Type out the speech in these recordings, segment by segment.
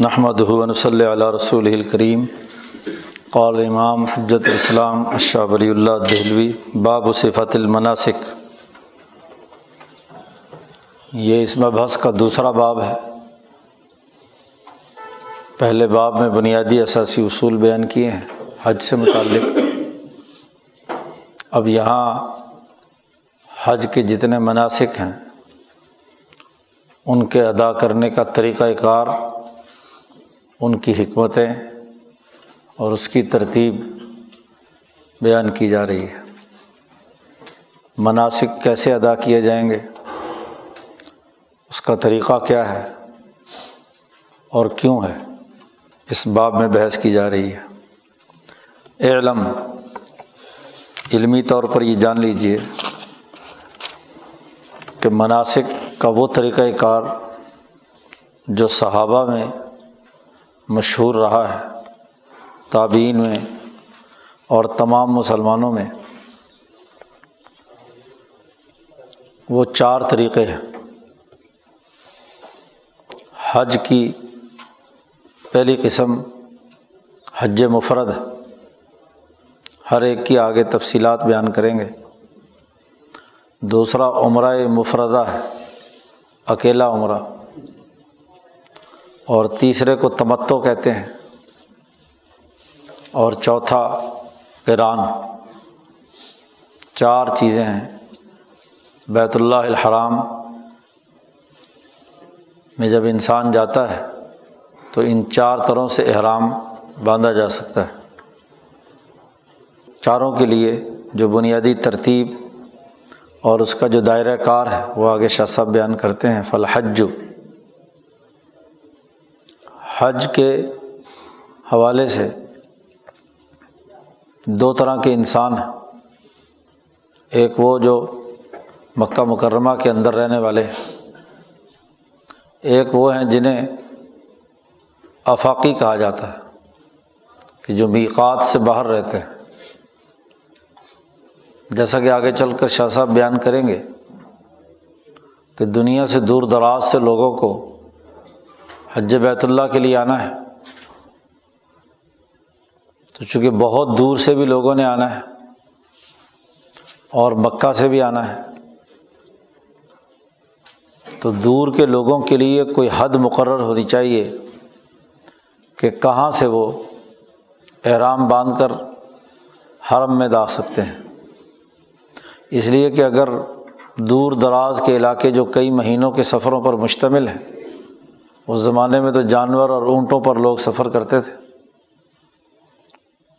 نحمد صلی علیہ رسول الکریم قال امام حجت الاسلام اشہ ولی اللہ دہلوی، باب صفت المناسک. یہ اس مبحث کا دوسرا باب ہے۔ پہلے باب میں بنیادی اثاثی اصول بیان کیے ہیں، حج سے متعلق۔ اب یہاں حج کے جتنے مناسک ہیں، ان کے ادا کرنے کا طریقۂ کار ان کی حکمتیں اور اس کی ترتیب بیان کی جا رہی ہے۔ مناسک کیسے ادا کیے جائیں گے؟ اس کا طریقہ کیا ہے؟ اور کیوں ہے؟ اس باب میں بحث کی جا رہی ہے۔ علم علمی طور پر یہ جان لیجیے کہ مناسک کا وہ طریقۂ کار جو صحابہ میں مشہور رہا ہے تابعین میں اور تمام مسلمانوں میں۔ وہ چار طریقے ہیں۔ حج کی پہلی قسم حج مفرد ہر ایک کی آگے تفصیلات بیان کریں گے۔ دوسرا عمرہ مفردہ ہے، اکیلا عمرہ۔ اور تیسرے کو تمتو کہتے ہیں اور چوتھا کران چار چیزیں ہیں بیت اللہ الحرام میں جب انسان جاتا ہے تو ان چار طرح سے احرام باندھا جا سکتا ہے۔ چاروں کے لیے جو بنیادی ترتیب اور اس کا جو دائرۂ کار ہے وہ آگے شاہ صاحب بیان کرتے ہیں فلحج حج کے حوالے سے دو طرح کے انسان ہیں۔ ایک وہ جو مکہ مکرمہ کے اندر رہنے والے ایک وہ ہیں جنہیں افاقی کہا جاتا ہے کہ جو میقات سے باہر رہتے ہیں۔ جیسا کہ آگے چل کر شاہ صاحب بیان کریں گے کہ دنیا سے دور دراز سے لوگوں کو حج بیت اللہ کے لیے آنا ہے۔ تو چونکہ بہت دور سے بھی لوگوں نے آنا ہے اور مکہ سے بھی آنا ہے، تو دور کے لوگوں کے لیے کوئی حد مقرر ہونی چاہیے کہ کہاں سے وہ احرام باندھ کر حرم میں دا سکتے ہیں۔ اس لیے کہ اگر دور دراز کے علاقے جو کئی مہینوں کے سفروں پر مشتمل ہیں اس زمانے میں تو جانور اور اونٹوں پر لوگ سفر کرتے تھے۔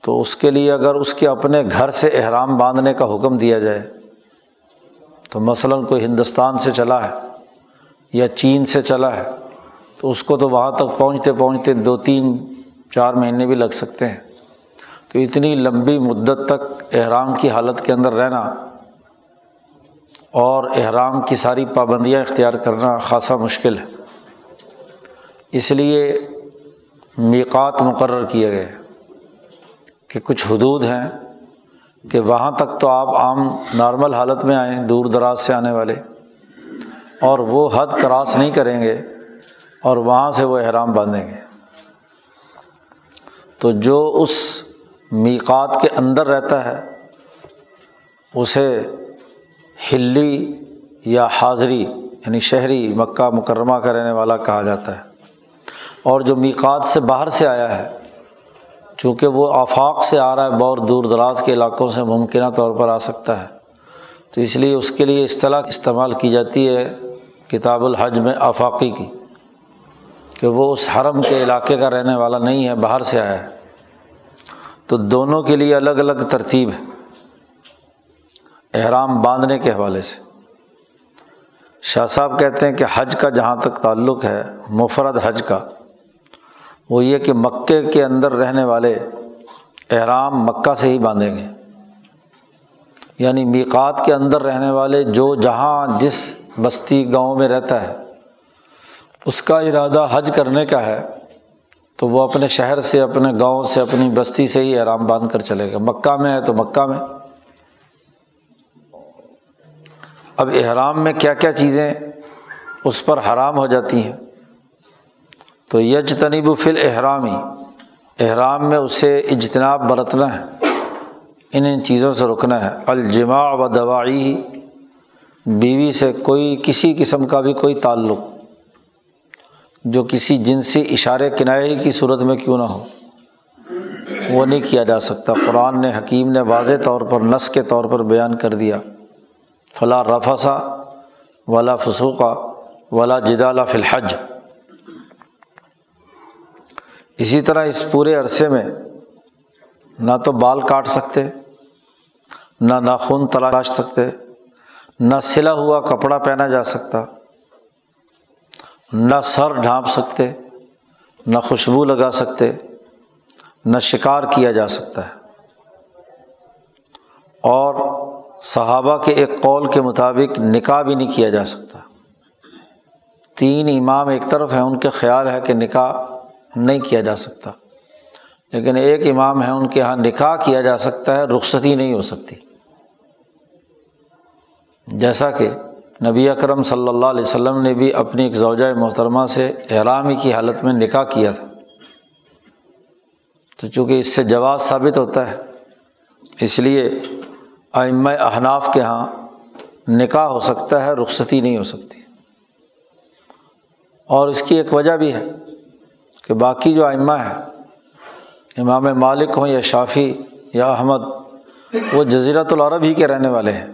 تو اس کے لیے اگر اس کے اپنے گھر سے احرام باندھنے کا حکم دیا جائے، تو مثلاً کوئی ہندوستان سے چلا ہے یا چین سے چلا ہے، تو اس کو تو وہاں تک پہنچتے پہنچتے دو تین چار مہینے بھی لگ سکتے ہیں۔ تو اتنی لمبی مدت تک احرام کی حالت کے اندر رہنا اور احرام کی ساری پابندیاں اختیار کرنا خاصا مشکل ہے۔ اس لیے میقات مقرر کیے گئے کہ کچھ حدود ہیں کہ وہاں تک تو آپ عام نارمل حالت میں آئیں، دور دراز سے آنے والے، اور وہ حد کراس نہیں کریں گے اور وہاں سے وہ احرام باندھیں گے۔ تو جو اس میقات کے اندر رہتا ہے، اسے ہلی یا حاضری یعنی شہری مکہ مکرمہ کا رہنے والا کہا جاتا ہے۔ اور جو میقات سے باہر سے آیا ہے، چونکہ وہ آفاق سے آ رہا ہے، بہت دور دراز کے علاقوں سے ممکنہ طور پر آ سکتا ہے۔ تو اس لیے اس کے لیے اصطلاح استعمال کی جاتی ہے کتاب الحج میں آفاقی کی، کہ وہ اس حرم کے علاقے کا رہنے والا نہیں ہے، باہر سے آیا ہے۔ تو دونوں کے لیے الگ الگ ترتیب ہے۔ احرام باندھنے کے حوالے سے۔ شاہ صاحب کہتے ہیں کہ حج کا جہاں تک تعلق ہے، مفرد حج کا۔ وہ یہ کہ مکے کے اندر رہنے والے احرام مکہ سے ہی باندھیں گے۔ یعنی میقات کے اندر رہنے والے جو جہاں جس بستی گاؤں میں رہتا ہے، اس کا ارادہ حج کرنے کا ہے، تو وہ اپنے شہر سے، اپنے گاؤں سے، اپنی بستی سے ہی احرام باندھ کر چلے گا۔ مکہ میں ہے تو مکہ میں۔ اب احرام میں کیا کیا چیزیں اس پر حرام ہو جاتی ہیں؟ تو یج تنیب فل احرامی احرام میں اسے اجتناب برتنا ہے، ان ان چیزوں سے رکنا ہے۔ الجماع و دوائی بیوی سے کوئی، کسی قسم کا بھی کوئی تعلق، جو کسی جنسی اشارے کنارے کی صورت میں کیوں نہ ہو۔ وہ نہیں کیا جا سکتا۔ قرآن نے، حکیم نے واضح طور پر نس کے طور پر بیان کر دیا۔ فلاں رفسا ولا فسوقہ ولا جدالہ فی الحج۔ اسی طرح اس پورے عرصے میں نہ تو بال کاٹ سکتے، نہ ناخن تلاش سکتے، نہ سلا ہوا کپڑا پہنا جا سکتا، نہ سر ڈھانپ سکتے، نہ خوشبو لگا سکتے، نہ شکار کیا جا سکتا ہے۔ اور صحابہ کے ایک قول کے مطابق نکاح بھی نہیں کیا جا سکتا۔ تین امام ایک طرف ہیں، ان کے خیال ہے کہ نکاح نہیں کیا جا سکتا۔ لیکن ایک امام ہے ان کے یہاں نکاح کیا جا سکتا ہے، رخصتی نہیں ہو سکتی۔ جیسا کہ نبی اکرم صلی اللہ علیہ وسلم نے بھی اپنی ایک زوجۂ محترمہ سے احرامی کی حالت میں نکاح کیا تھا۔ تو چونکہ اس سے جواز ثابت ہوتا ہے، اس لیے آئمہ احناف کے یہاں نکاح ہو سکتا ہے، رخصتی نہیں ہو سکتی۔ اور اس کی ایک وجہ بھی ہے۔ کہ باقی جو آئمہ ہے امام مالک ہوں یا شافی یا احمد، وہ جزیرت العرب ہی کے رہنے والے ہیں۔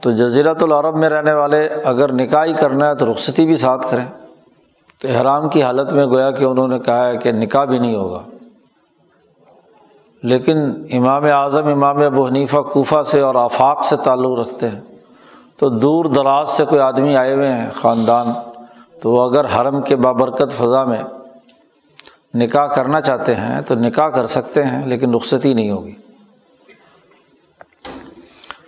تو جزیرت العرب میں رہنے والے اگر نکاح ہی کرنا ہے تو رخصتی بھی ساتھ کریں۔ تو احرام کی حالت میں گویا کہ انہوں نے کہا ہے کہ نکاح بھی نہیں ہوگا۔ لیکن امام اعظم، امام ابو حنیفہ کوفہ سے اور آفاق سے تعلق رکھتے ہیں۔ تو دور دراز سے کوئی آدمی آئے ہوئے ہیں، خاندان۔ تو وہ اگر حرم کے بابرکت فضا میں نکاح کرنا چاہتے ہیں تو نکاح کر سکتے ہیں، لیکن رخصتی نہیں ہوگی۔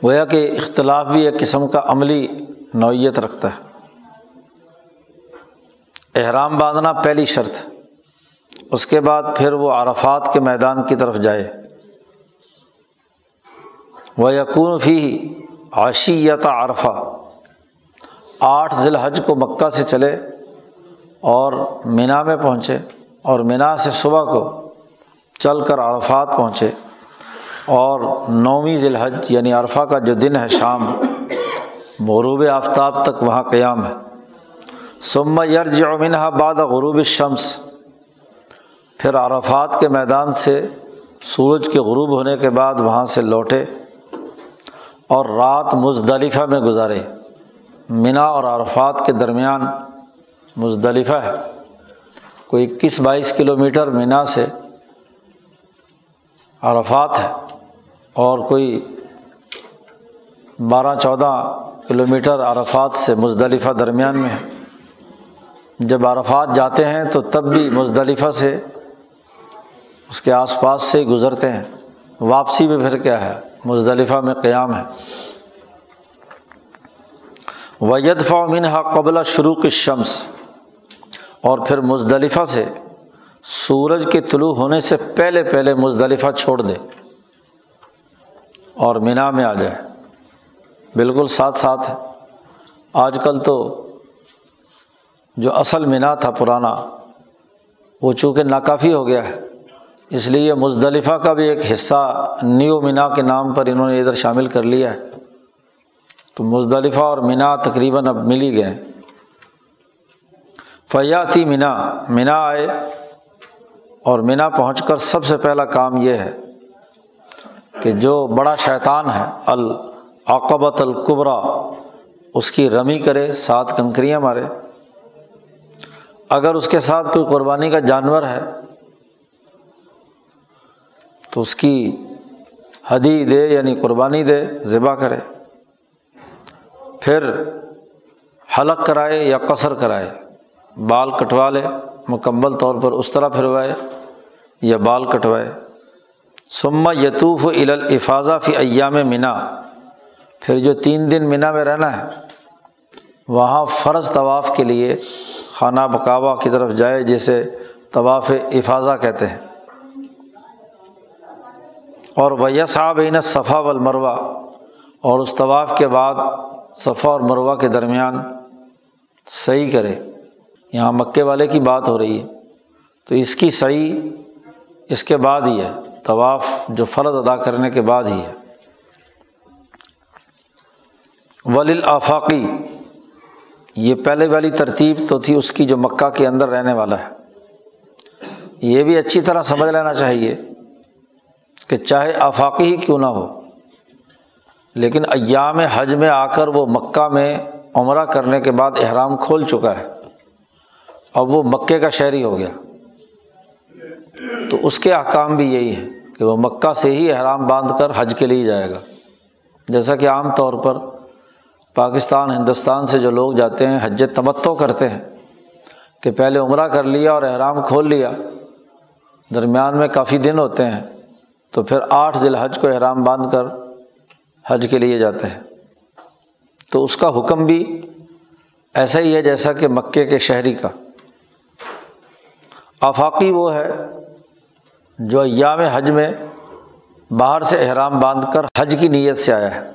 گویا کہ اختلاف بھی ایک قسم کا عملی نوعیت رکھتا ہے۔ احرام باندھنا پہلی شرط، اس کے بعد پھر وہ عرفات کے میدان کی طرف جائے۔ وہ یقون فی عشیت عرفہ آٹھ ذی الحج کو مکہ سے چلے اور مینا میں پہنچے اور مینا سے صبح کو چل کر عرفات پہنچے اور نویں ذی الحج یعنی عرفہ کا جو دن ہے شام، غروب آفتاب تک وہاں قیام ہے۔ سما یرج امنہ بعد غروب شمس پھر عرفات کے میدان سے سورج کے غروب ہونے کے بعد وہاں سے لوٹے اور رات مزدلفہ میں گزارے۔ منا اور عرفات کے درمیان مزدلفہ ہے۔ کوئی اکیس بائیس کلو میٹر منا سے عرفات ہے اور کوئی بارہ چودہ کلو میٹر عرفات سے مزدلفہ درمیان میں ہے۔ جب عرفات جاتے ہیں تو تب بھی مزدلفہ سے اس کے آس پاس سے گزرتے ہیں۔ واپسی میں پھر کیا ہے؟ مزدلفہ میں قیام ہے۔ وید منہا قبل شروع کی شمس اور پھر مزدلفہ سے سورج کے طلوع ہونے سے پہلے پہلے مزدلفہ چھوڑ دے اور مینا میں آ جائے۔ بالکل ساتھ ساتھ۔ ہے آج کل تو جو اصل مینا تھا پرانا، وہ چونکہ ناکافی ہو گیا ہے، اس لیے مزدلفہ کا بھی ایک حصہ نیو مینا کے نام پر انہوں نے ادھر شامل کر لیا ہے۔ تو مزدلفہ اور مینا تقریباً اب مل ہی گئے۔ فیاتی مینا مینا آئے اور مینا پہنچ کر سب سے پہلا کام یہ ہے کہ جو بڑا شیطان ہے العقبت القبرا اس کی رمی کرے، سات کنکریاں مارے۔ اگر اس کے ساتھ کوئی قربانی کا جانور ہے، تو اس کی حدی دے یعنی قربانی دے، ذبح کرے۔ پھر حلق کرائے یا قصر کرائے، بال کٹوا لے، مکمل طور پر اس طرح پھروائے یا بال کٹوائے۔ سما یتوف الافاظہ فی ایام منا پھر جو تین دن منا میں رہنا ہے، وہاں فرض طواف کے لیے خانہ بکاوا کی طرف جائے، جسے طواف افاظہ کہتے ہیں۔ اور ویسا بین صفا و المروا اور اس طواف کے بعد صفا اور مروہ کے درمیان صحیح کرے۔ یہاں مکے والے کی بات ہو رہی ہے۔ تو اس کی صحیح اس کے بعد ہی ہے۔ طواف جو فرض ادا کرنے کے بعد ہی ہے۔ ولیل آفاقی یہ پہلے والی ترتیب تو تھی اس کی جو مکہ کے اندر رہنے والا ہے۔ یہ بھی اچھی طرح سمجھ لینا چاہیے کہ چاہے آفاقی ہی کیوں نہ ہو۔ لیکن ایام حج میں آ کر وہ مکہ میں عمرہ کرنے کے بعد احرام کھول چکا ہے۔ اب وہ مکے کا شہری ہو گیا۔ تو اس کے احکام بھی یہی ہے کہ وہ مکہ سے ہی احرام باندھ کر حج کے لیے جائے گا۔ جیسا کہ عام طور پر پاکستان، ہندوستان سے جو لوگ جاتے ہیں، حج تمتو کرتے ہیں کہ پہلے عمرہ کر لیا اور احرام کھول لیا۔ درمیان میں کافی دن ہوتے ہیں تو پھر آٹھ ذی الحج کو احرام باندھ کر حج کے لیے جاتے ہیں۔ تو اس کا حکم بھی ایسا ہی ہے جیسا کہ مکے کے شہری کا۔ آفاقی وہ ہے جو ایام حج میں باہر سے احرام باندھ کر حج کی نیت سے آیا ہے۔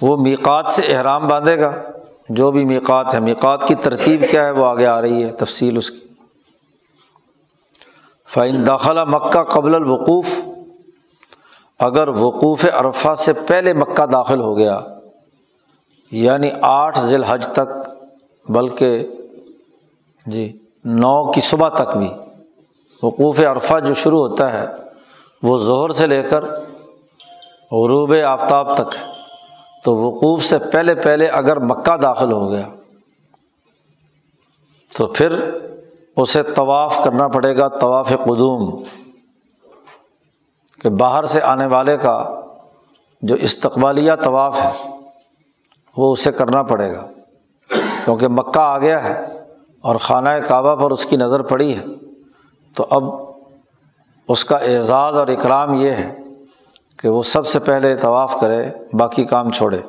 وہ میقات سے احرام باندھے گا۔ جو بھی میقات ہے، میقات کی ترتیب کیا ہے، وہ آگے آ رہی ہے، تفصیل اس کی۔ فعین داخلہ مکہ قبل الوقوف اگر وقوف عرفہ سے پہلے مکہ داخل ہو گیا یعنی آٹھ ذی الحج تک، بلکہ جی نو کی صبح تک بھی وقوف عرفہ جو شروع ہوتا ہے، وہ ظہر سے لے کر غروب آفتاب تک ہے۔ تو وقوف سے پہلے پہلے اگر مکہ داخل ہو گیا، تو پھر اسے طواف کرنا پڑے گا، طواف قدوم۔ کہ باہر سے آنے والے کا جو استقبالیہ طواف ہے، وہ اسے کرنا پڑے گا۔ کیونکہ مکہ آ گیا ہے اور خانہ کعبہ پر اس کی نظر پڑی ہے، تو اب اس کا اعزاز اور اکرام یہ ہے کہ وہ سب سے پہلے طواف کرے، باقی کام چھوڑے۔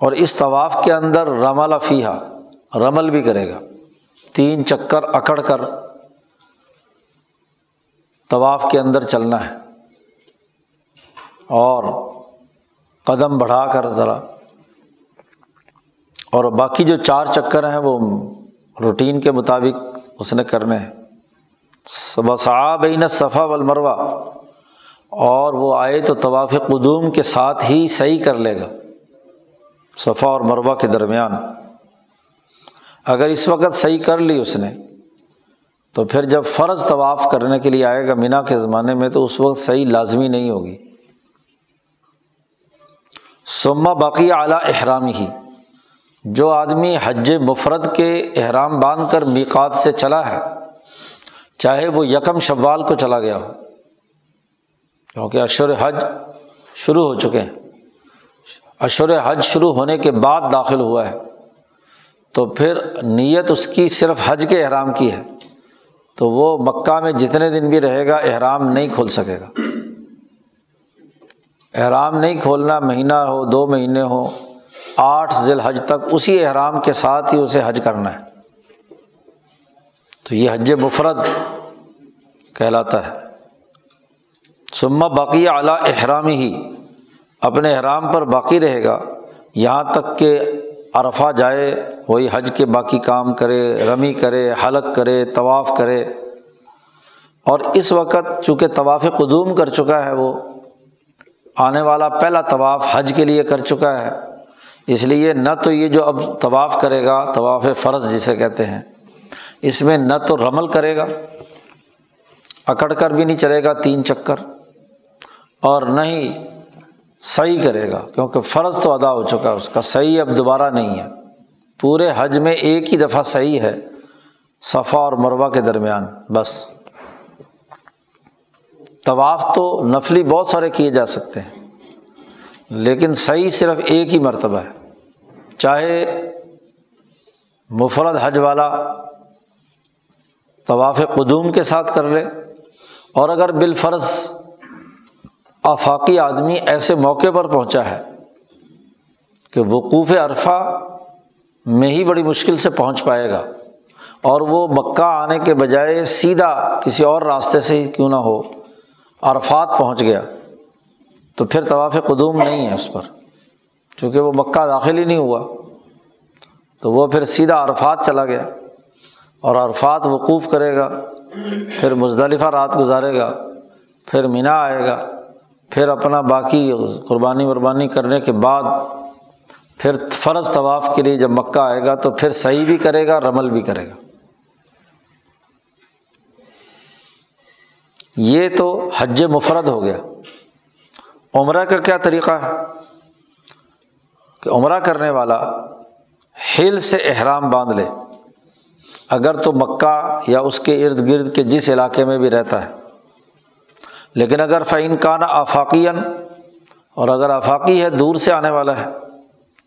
اور اس طواف کے اندر رمل افیہ رمل بھی کرے گا۔ تین چکر اکڑ کر طواف کے اندر چلنا ہے۔ اور قدم بڑھا کر ذرا۔ اور باقی جو چار چکر ہیں وہ روٹین کے مطابق اس نے کرنے ہیں۔ بسا بین صفا والمروا اور وہ آئے تو طواف قدوم کے ساتھ ہی صحیح کر لے گا۔ صفا اور مروا کے درمیان۔ اگر اس وقت صحیح کر لی اس نے تو پھر جب فرض طواف کرنے کے لیے آئے گا مینا کے زمانے میں تو اس وقت صحیح لازمی نہیں ہوگی۔ سما باقی اعلیٰ احرامی ہی جو آدمی حج مفرد کے احرام باندھ کر میقات سے چلا ہے، چاہے وہ یکم شوال کو چلا گیا ہو، کیونکہ اشور حج شروع ہو چکے ہیں۔ اشور حج شروع ہونے کے بعد داخل ہوا ہے۔ تو پھر نیت اس کی صرف حج کے احرام کی ہے۔ تو وہ مکہ میں جتنے دن بھی رہے گا، احرام نہیں کھول سکے گا۔ احرام نہیں کھولنا مہینہ ہو، دو مہینے ہو، آٹھ ذی الحج تک اسی احرام کے ساتھ ہی اسے حج کرنا ہے۔ تو یہ حج مفرد کہلاتا ہے۔ سما باقی اعلیٰ احرامی ہی اپنے احرام پر باقی رہے گا۔ یہاں تک کہ عرفہ جائے، وہی حج کے باقی کام کرے، رمی کرے، حلق کرے، طواف کرے۔ اور اس وقت چونکہ طواف قدوم کر چکا ہے وہ، آنے والا پہلا طواف حج کے لیے کر چکا ہے۔ اس لیے نہ تو یہ جو اب طواف کرے گا، طواف فرض جسے کہتے ہیں، اس میں نہ تو رمل کرے گا، اکڑ کر بھی نہیں چلے گا، تین چکر۔ اور نہ ہی صحیح کرے گا، کیونکہ فرض تو ادا ہو چکا ہے، اس کا صحیح اب دوبارہ نہیں ہے۔ پورے حج میں ایک ہی دفعہ صحیح ہے، صفا اور مروا کے درمیان، بس۔ طواف تو نفلی بہت سارے کیے جا سکتے ہیں، لیکن صحیح صرف ایک ہی مرتبہ ہے۔ چاہے مفرد حج والا طواف قدوم کے ساتھ کر لے، اور اگر بالفرض آفاقی آدمی ایسے موقع پر پہنچا ہے کہ وقوف عرفہ میں ہی بڑی مشکل سے پہنچ پائے گا اور وہ مکہ آنے کے بجائے سیدھا کسی اور راستے سے ہی کیوں نہ ہو عرفات پہنچ گیا۔ تو پھر طواف قدوم نہیں ہے اس پر، چونکہ وہ مکہ داخل ہی نہیں ہوا۔ تو وہ پھر سیدھا عرفات چلا گیا اور عرفات وقوف کرے گا، پھر مزدلفہ رات گزارے گا، پھر مینا آئے گا۔ پھر اپنا باقی قربانی وربانی کرنے کے بعد پھر فرض طواف کے لیے جب مکہ آئے گا تو پھر صحیح بھی کرے گا رمل بھی کرے گا۔ یہ تو حج مفرد ہو گیا۔ عمرہ کا کیا طریقہ ہے؟ کہ عمرہ کرنے والا ہل سے احرام باندھ لے۔ اگر تو مکہ یا اس کے ارد گرد کے جس علاقے میں بھی رہتا ہے۔ لیکن اگر فعین کا نا آفاقین اور اگر آفاقی ہے، دور سے آنے والا ہے،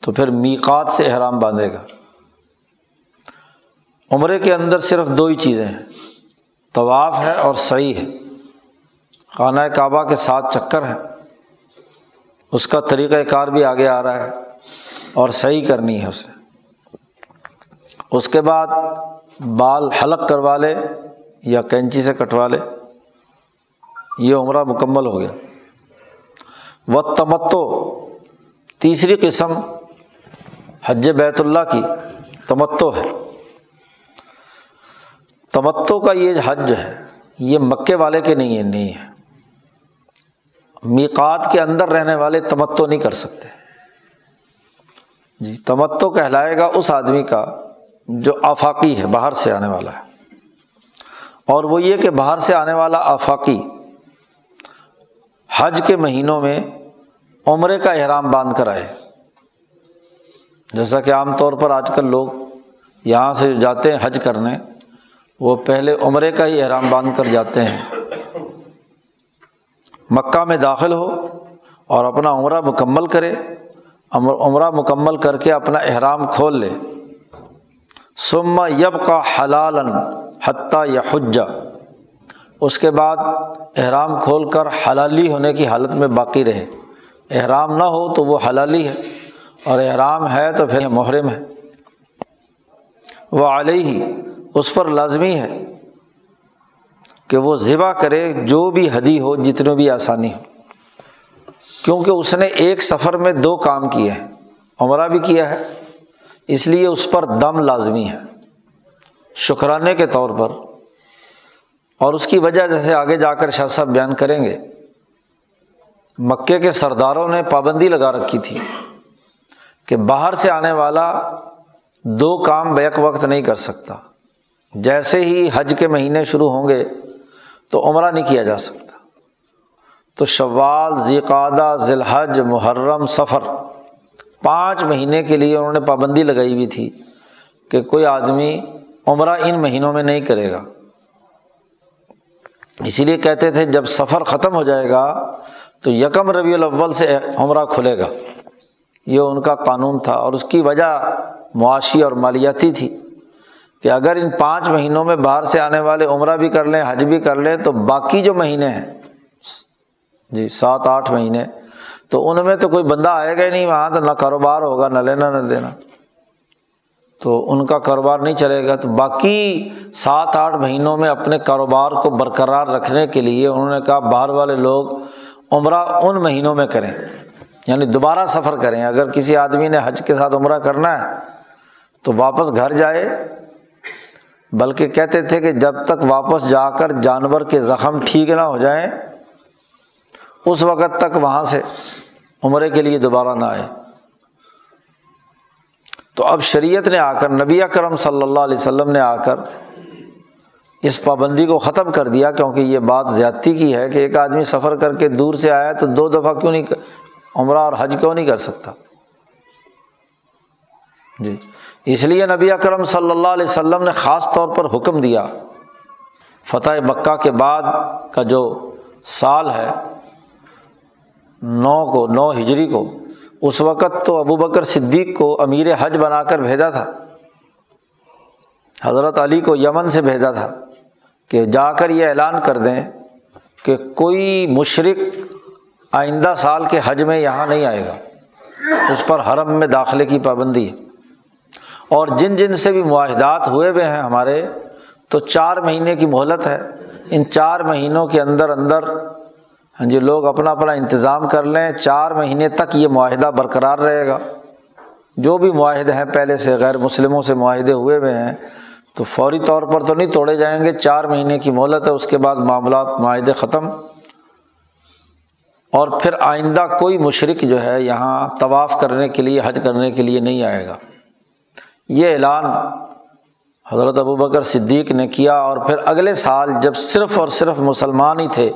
تو پھر میقات سے احرام باندھے گا۔ عمرے کے اندر صرف دو ہی چیزیں ہیں۔ طواف ہے اور صحیح ہے۔ خانہ کعبہ کے ساتھ چکر ہے۔ اس کا طریقۂ کار بھی آگے آ رہا ہے اور صحیح کرنی ہے اسے۔ اس کے بعد بال حلق کروا لے یا کینچی سے کٹوا لے۔ یہ عمرہ مکمل ہو گیا۔ و تمتو تیسری قسم حج بیت اللہ کی تمتو ہے۔ تمتو کا یہ حج ہے، یہ مکے والے کے نہیں ہے نہیں ہے۔ میقات کے اندر رہنے والے تمتو نہیں کر سکتے۔ جی تمتو کہلائے گا اس آدمی کا جو آفاقی ہے، باہر سے آنے والا ہے۔ اور وہ یہ کہ باہر سے آنے والا آفاقی حج کے مہینوں میں عمرے کا احرام باندھ کر آئے۔ جیسا کہ عام طور پر آج کل لوگ یہاں سے جاتے ہیں حج کرنے، وہ پہلے عمرے کا ہی احرام باندھ کر جاتے ہیں۔ مکہ میں داخل ہو اور اپنا عمرہ مکمل کرے عمرہ مکمل کر کے اپنا احرام کھول لے۔ سما یب کا حلال حتیٰ یا حجا اس کے بعد احرام کھول کر حلالی ہونے کی حالت میں باقی رہے۔ احرام نہ ہو تو وہ حلالی ہے۔ اور احرام ہے تو پھر محرم ہے۔ وہ علیہ ہی اس پر لازمی ہے کہ وہ ذبح کرے جو بھی حدی ہو، جتنے بھی آسانی ہو۔ کیونکہ اس نے ایک سفر میں دو کام کیے ہیں، عمرہ بھی کیا ہے، اس لیے اس پر دم لازمی ہے۔ شکرانے کے طور پر اور اس کی وجہ جیسے آگے جا کر شاہ صاحب بیان کریں گے، مکے کے سرداروں نے پابندی لگا رکھی تھی کہ باہر سے آنے والا دو کام بیک وقت نہیں کر سکتا۔ جیسے ہی حج کے مہینے شروع ہوں گے تو عمرہ نہیں کیا جا سکتا۔ تو شوال ذیقادہ ذی الحج محرم سفر پانچ مہینے کے لیے انہوں نے پابندی لگائی ہوئی تھی کہ کوئی آدمی عمرہ ان مہینوں میں نہیں کرے گا۔ اسی لیے کہتے تھے جب سفر ختم ہو جائے گا تو یکم ربیع الاول سے عمرہ کھلے گا۔ یہ ان کا قانون تھا اور اس کی وجہ معاشی اور مالیاتی تھی کہ اگر ان پانچ مہینوں میں باہر سے آنے والے عمرہ بھی کر لیں، حج بھی کر لیں، تو باقی جو مہینے ہیں جی سات، آٹھ مہینے، تو ان میں تو کوئی بندہ آئے گا ہی نہیں، وہاں تو نہ کاروبار ہوگا، نہ لینا، نہ دینا۔ تو ان کا کاروبار نہیں چلے گا۔ تو باقی سات آٹھ مہینوں میں اپنے کاروبار کو برقرار رکھنے کے لیے انہوں نے کہا، باہر والے لوگ عمرہ ان مہینوں میں کریں۔ یعنی دوبارہ سفر کریں۔ اگر کسی آدمی نے حج کے ساتھ عمرہ کرنا ہے تو واپس گھر جائے۔ بلکہ کہتے تھے کہ جب تک واپس جا کر جانور کے زخم ٹھیک نہ ہو جائیں، اس وقت تک وہاں سے عمرے کے لیے دوبارہ نہ آئے۔ تو اب شریعت نے آ کر، نبی کرم صلی اللہ علیہ وسلم نے آ کر اس پابندی کو ختم کر دیا، کیونکہ یہ بات زیادتی کی ہے کہ ایک آدمی سفر کر کے دور سے آیا تو دو دفعہ کیوں نہیں عمرہ اور حج کیوں نہیں کر سکتا؟ جی۔ اس لیے نبی اکرم صلی اللہ علیہ وسلم نے خاص طور پر حکم دیا، فتح مکہ کے بعد کا جو سال ہے، نو کو، نو ہجری کو اس وقت تو ابو بکر صدیق کو امیر حج بنا کر بھیجا تھا۔ حضرت علی کو یمن سے بھیجا تھا کہ جا کر یہ اعلان کر دیں کہ کوئی مشرق آئندہ سال کے حج میں یہاں نہیں آئے گا۔ اس پر حرم میں داخلے کی پابندی ہے۔ اور جن جن سے بھی معاہدات ہوئے ہوئے ہیں ہمارے، تو چار مہینے کی مہلت ہے۔ ان چار مہینوں کے اندر اندر ہاں جی لوگ اپنا اپنا انتظام کر لیں، چار مہینے تک یہ معاہدہ برقرار رہے گا۔ جو بھی معاہدے ہیں، پہلے سے غیر مسلموں سے معاہدے ہوئے ہوئے ہیں، تو فوری طور پر تو نہیں توڑے جائیں گے۔ چار مہینے کی مہلت ہے، اس کے بعد معاملات، معاہدے ختم۔ اور پھر آئندہ کوئی مشرق جو ہے، یہاں طواف کرنے کے لیے، حج کرنے کے لیے نہیں آئے گا۔ یہ اعلان حضرت ابو بکر صدیق نے کیا، اور پھر اگلے سال جب صرف اور صرف مسلمان ہی تھے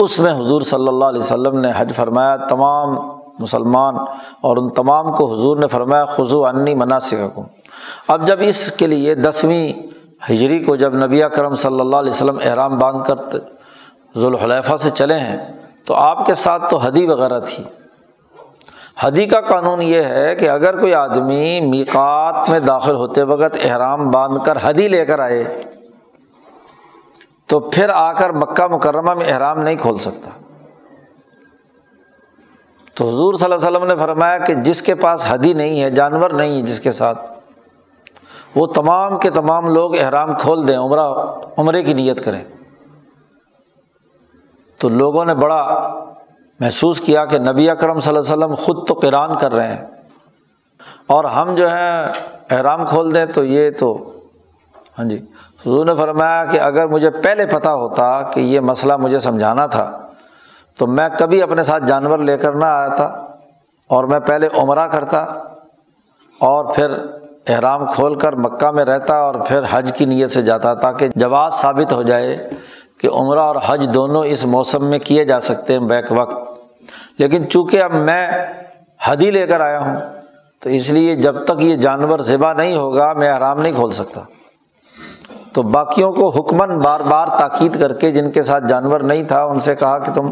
اس میں حضور صلی اللہ علیہ وسلم نے حج فرمایا، تمام مسلمان اور ان تمام کو حضور نے فرمایا خضو انی مناسب اب جب اس کے لیے دسویں ہجری کو جب نبی کرم صلی اللہ علیہ وسلم احرام باندھ کر ذوالحلیفہ سے چلے ہیں، تو آپ کے ساتھ تو حدی وغیرہ تھی۔ حدی کا قانون یہ ہے کہ اگر کوئی آدمی میقات میں داخل ہوتے وقت احرام باندھ کر حدی لے کر آئے تو پھر آ کر مکہ مکرمہ میں احرام نہیں کھول سکتا۔ تو حضور صلی اللہ علیہ وسلم نے فرمایا کہ جس کے پاس حدی نہیں ہے، جانور نہیں ہے جس کے ساتھ، وہ تمام کے تمام لوگ احرام کھول دیں، عمرہ، عمرے کی نیت کریں۔ تو لوگوں نے بڑا محسوس کیا کہ نبی اکرم صلی اللہ علیہ وسلم خود تو قرآن کر رہے ہیں۔ اور ہم جو ہیں، احرام کھول دیں تو یہ تو ہاں جی حضور نے فرمایا کہ اگر مجھے پہلے پتہ ہوتا کہ یہ مسئلہ مجھے سمجھانا تھا، تو میں کبھی اپنے ساتھ جانور لے کر نہ آیا تھا اور میں پہلے عمرہ کرتا اور پھر احرام کھول کر مکہ میں رہتا اور پھر حج کی نیت سے جاتا تاکہ جواز ثابت ہو جائے کہ عمرہ اور حج دونوں اس موسم میں کیے جا سکتے ہیں بیک وقت۔ لیکن چونکہ اب میں حدی لے کر آیا ہوں، تو اس لیے جب تک یہ جانور ذبح نہیں ہوگا، میں آرام نہیں کھول سکتا۔ تو باقیوں کو حکمن بار بار تاکید کر کے جن کے ساتھ جانور نہیں تھا، ان سے کہا کہ تم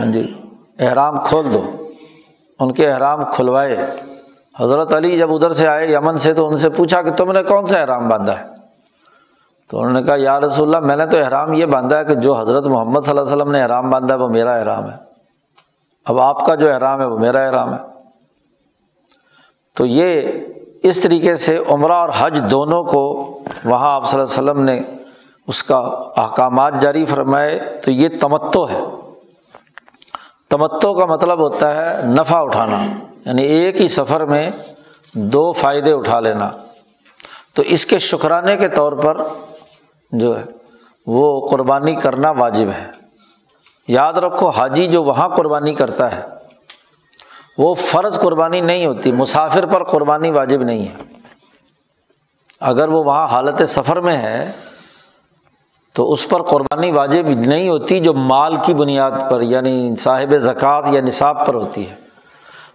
ہاں جی احرام کھول دو۔ ان کے احرام کھلوائے۔ حضرت علی جب ادھر سے آئے یمن سے تو ان سے پوچھا کہ تم نے کون سا احرام باندھا ہے؟ تو انہوں نے کہا، یا رسول اللہ، میں نے تو احرام یہ باندھا ہے کہ جو حضرت محمد صلی اللہ علیہ وسلم نے احرام باندھا ہے، وہ میرا احرام ہے۔ اب آپ کا جو احرام ہے، وہ میرا احرام ہے۔ تو یہ اس طریقے سے عمرہ اور حج دونوں کو وہاں آپ صلی اللہ علیہ وسلم نے اس کا احکامات جاری فرمائے، تو یہ تمتو ہے۔ تمتو کا مطلب ہوتا ہے نفع اٹھانا یعنی ایک ہی سفر میں دو فائدے اٹھا لینا۔ تو اس کے شکرانے کے طور پر جو ہے، وہ قربانی کرنا واجب ہے۔ یاد رکھو، حاجی جو وہاں قربانی کرتا ہے وہ فرض قربانی نہیں ہوتی، مسافر پر قربانی واجب نہیں ہے۔ اگر وہ وہاں حالت سفر میں ہے، تو اس پر قربانی واجب نہیں ہوتی جو مال کی بنیاد پر یعنی صاحب زکوٰۃ یا نصاب پر ہوتی ہے۔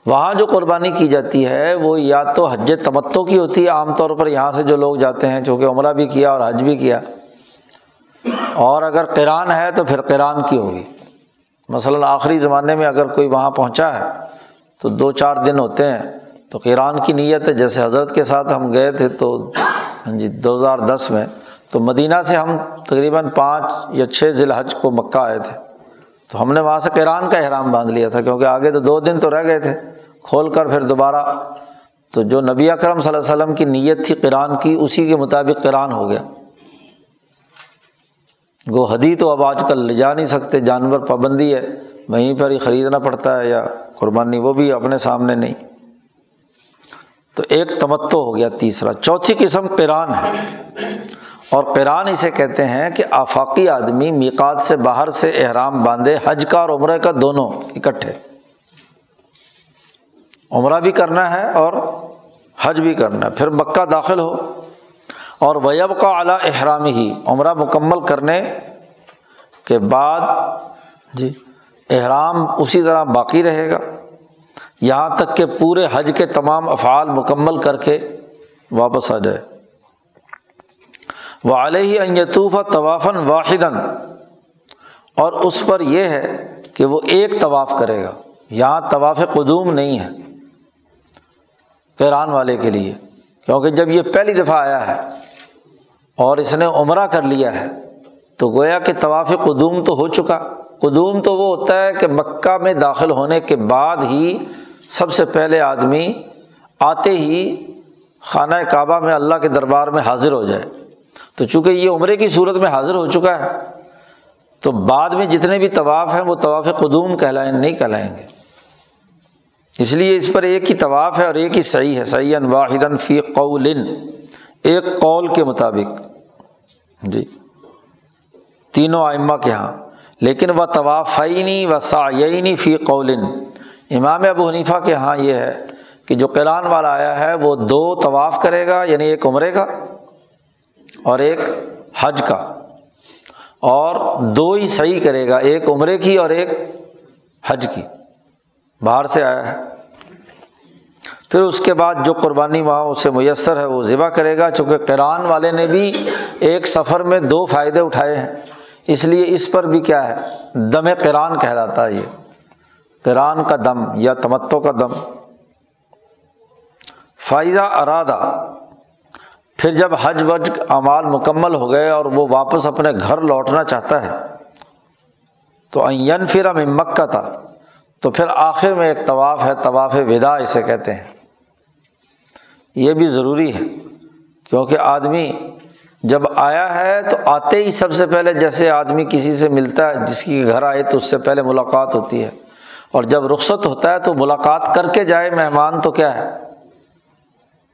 وہاں جو قربانی کی جاتی ہے، وہ یا تو حج تمتوں کی ہوتی ہے، عام طور پر یہاں سے جو لوگ جاتے ہیں، چونکہ عمرہ بھی کیا اور حج بھی کیا۔ اور اگر قرآن ہے، تو پھر قرآن کی ہوگی۔ مثلاً آخری زمانے میں اگر کوئی وہاں پہنچا ہے تو دو چار دن ہوتے ہیں۔ تو قرآن کی نیت ہے، جیسے حضرت کے ساتھ ہم گئے تھے تو ہاں جی دو ہزار دس میں۔ تو مدینہ سے ہم تقریباً پانچ یا چھ ذی الحج کو مکہ آئے تھے۔ تو ہم نے وہاں سے قرآن کا احرام باندھ لیا تھا، کیونکہ آگے تو دو دن تو رہ گئے تھے۔ کھول کر پھر دوبارہ۔ تو جو نبی اکرم صلی اللہ علیہ وسلم کی نیت تھی قرآن کی، اسی کے مطابق قرآن ہو گیا۔ گو حدی تو اب آج کل لے جا نہیں سکتے، جانور پابندی ہے۔ وہیں پر ہی خریدنا پڑتا ہے یا قربانی، وہ بھی اپنے سامنے نہیں۔ تو ایک تمتو ہو گیا، تیسرا۔ چوتھی قسم پیران ہے۔ اور پیران اسے کہتے ہیں کہ آفاقی آدمی میقات سے باہر سے احرام باندھے، حج کا اور عمرے کا دونوں اکٹھے۔ عمرہ بھی کرنا ہے اور حج بھی کرنا ہے، پھر مکہ داخل ہو۔ اور ویب کا اعلیٰ احرام ہی عمرہ مکمل کرنے کے بعد جی۔ احرام اسی طرح باقی رہے گا۔ یہاں تک کہ پورے حج کے تمام افعال مکمل کر کے واپس آ جائے۔ وہ علیہ یتوفہ طوافاً واحد اور اس پر یہ ہے کہ وہ ایک طواف کرے گا۔ یہاں طواف قدوم نہیں ہے پیران والے کے لیے، کیونکہ جب یہ پہلی دفعہ آیا ہے اور اس نے عمرہ کر لیا ہے، تو گویا کہ طواف قدوم تو ہو چکا۔ قدوم تو وہ ہوتا ہے کہ مکہ میں داخل ہونے کے بعد ہی سب سے پہلے آدمی آتے ہی خانہ کعبہ میں اللہ کے دربار میں حاضر ہو جائے۔ تو چونکہ یہ عمرے کی صورت میں حاضر ہو چکا ہے، تو بعد میں جتنے بھی طواف ہیں وہ طواف قدوم کہلائیں، نہیں کہلائیں گے۔ اس لیے اس پر ایک ہی طواف ہے اور ایک ہی صحیح ہے سعین واحد فی قول ایک قول کے مطابق۔ جی تینوں آئمہ کے یہاں لیکن وہ طوافینی و سعینی فی قول۔ امام ابو حنیفہ کے یہاں یہ ہے کہ جو قرآن والا آیا ہے وہ دو طواف کرے گا یعنی ایک عمرے کا اور ایک حج کا۔ اور دو ہی صحیح کرے گا، ایک عمرے کی اور ایک حج کی۔ باہر سے آیا ہے۔ پھر اس کے بعد جو قربانی وہاں اسے میسر ہے، وہ ذبح کرے گا، چونکہ قرآن والے نے بھی ایک سفر میں دو فائدے اٹھائے ہیں۔ اس لیے اس پر بھی کیا ہے؟ دم قرآن کہلاتا ہے یہ۔ قرآن کا دم یا تمتو کا دم۔ فائزہ ارادہ۔ پھر جب حج وج اعمال مکمل ہو گئے اور وہ واپس اپنے گھر لوٹنا چاہتا ہے، تو این پھر ہم مکہ تھا تو پھر آخر میں ایک طواف ہے، طواف ودا اسے کہتے ہیں۔ یہ بھی ضروری ہے، کیونکہ آدمی جب آیا ہے تو آتے ہی سب سے پہلے جیسے آدمی کسی سے ملتا ہے، جس کی گھر آئے تو اس سے پہلے ملاقات ہوتی ہے۔ اور جب رخصت ہوتا ہے تو ملاقات کر کے جائے مہمان تو کیا ہے؟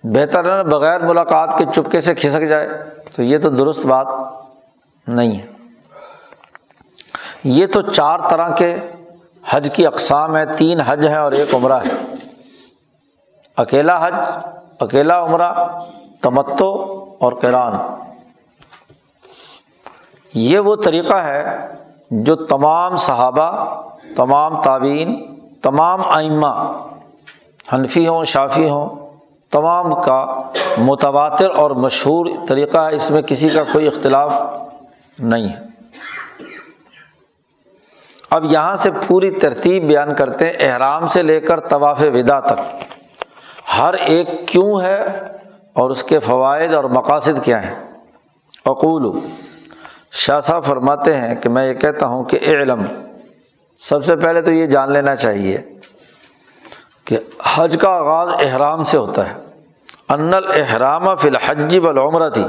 بہتر ہے بغیر ملاقات کے چپکے سے کھسک جائے۔ تو یہ تو درست بات نہیں ہے۔ یہ تو چار طرح کے حج کی اقسام ہے تین حج ہیں اور ایک عمرہ ہے۔ اکیلا حج، اکیلا عمرہ تمتو اور کران یہ وہ طریقہ ہے جو تمام صحابہ، تمام تعبین تمام آئمہ حنفی ہوں شافی ہوں، تمام کا متواتر اور مشہور طریقہ ہے، اس میں کسی کا کوئی اختلاف نہیں ہے۔ اب یہاں سے پوری ترتیب بیان کرتے ہیں، احرام سے لے کر طواف ودا تک۔ ہر ایک کیوں ہے اور اس کے فوائد اور مقاصد کیا ہیں؟ اقول شاہ صاحب فرماتے ہیں کہ میں یہ کہتا ہوں کہ علم سب سے پہلے تو یہ جان لینا چاہیے کہ حج کا آغاز احرام سے ہوتا ہے۔ ان الحرام فی الحج بالعمر تھی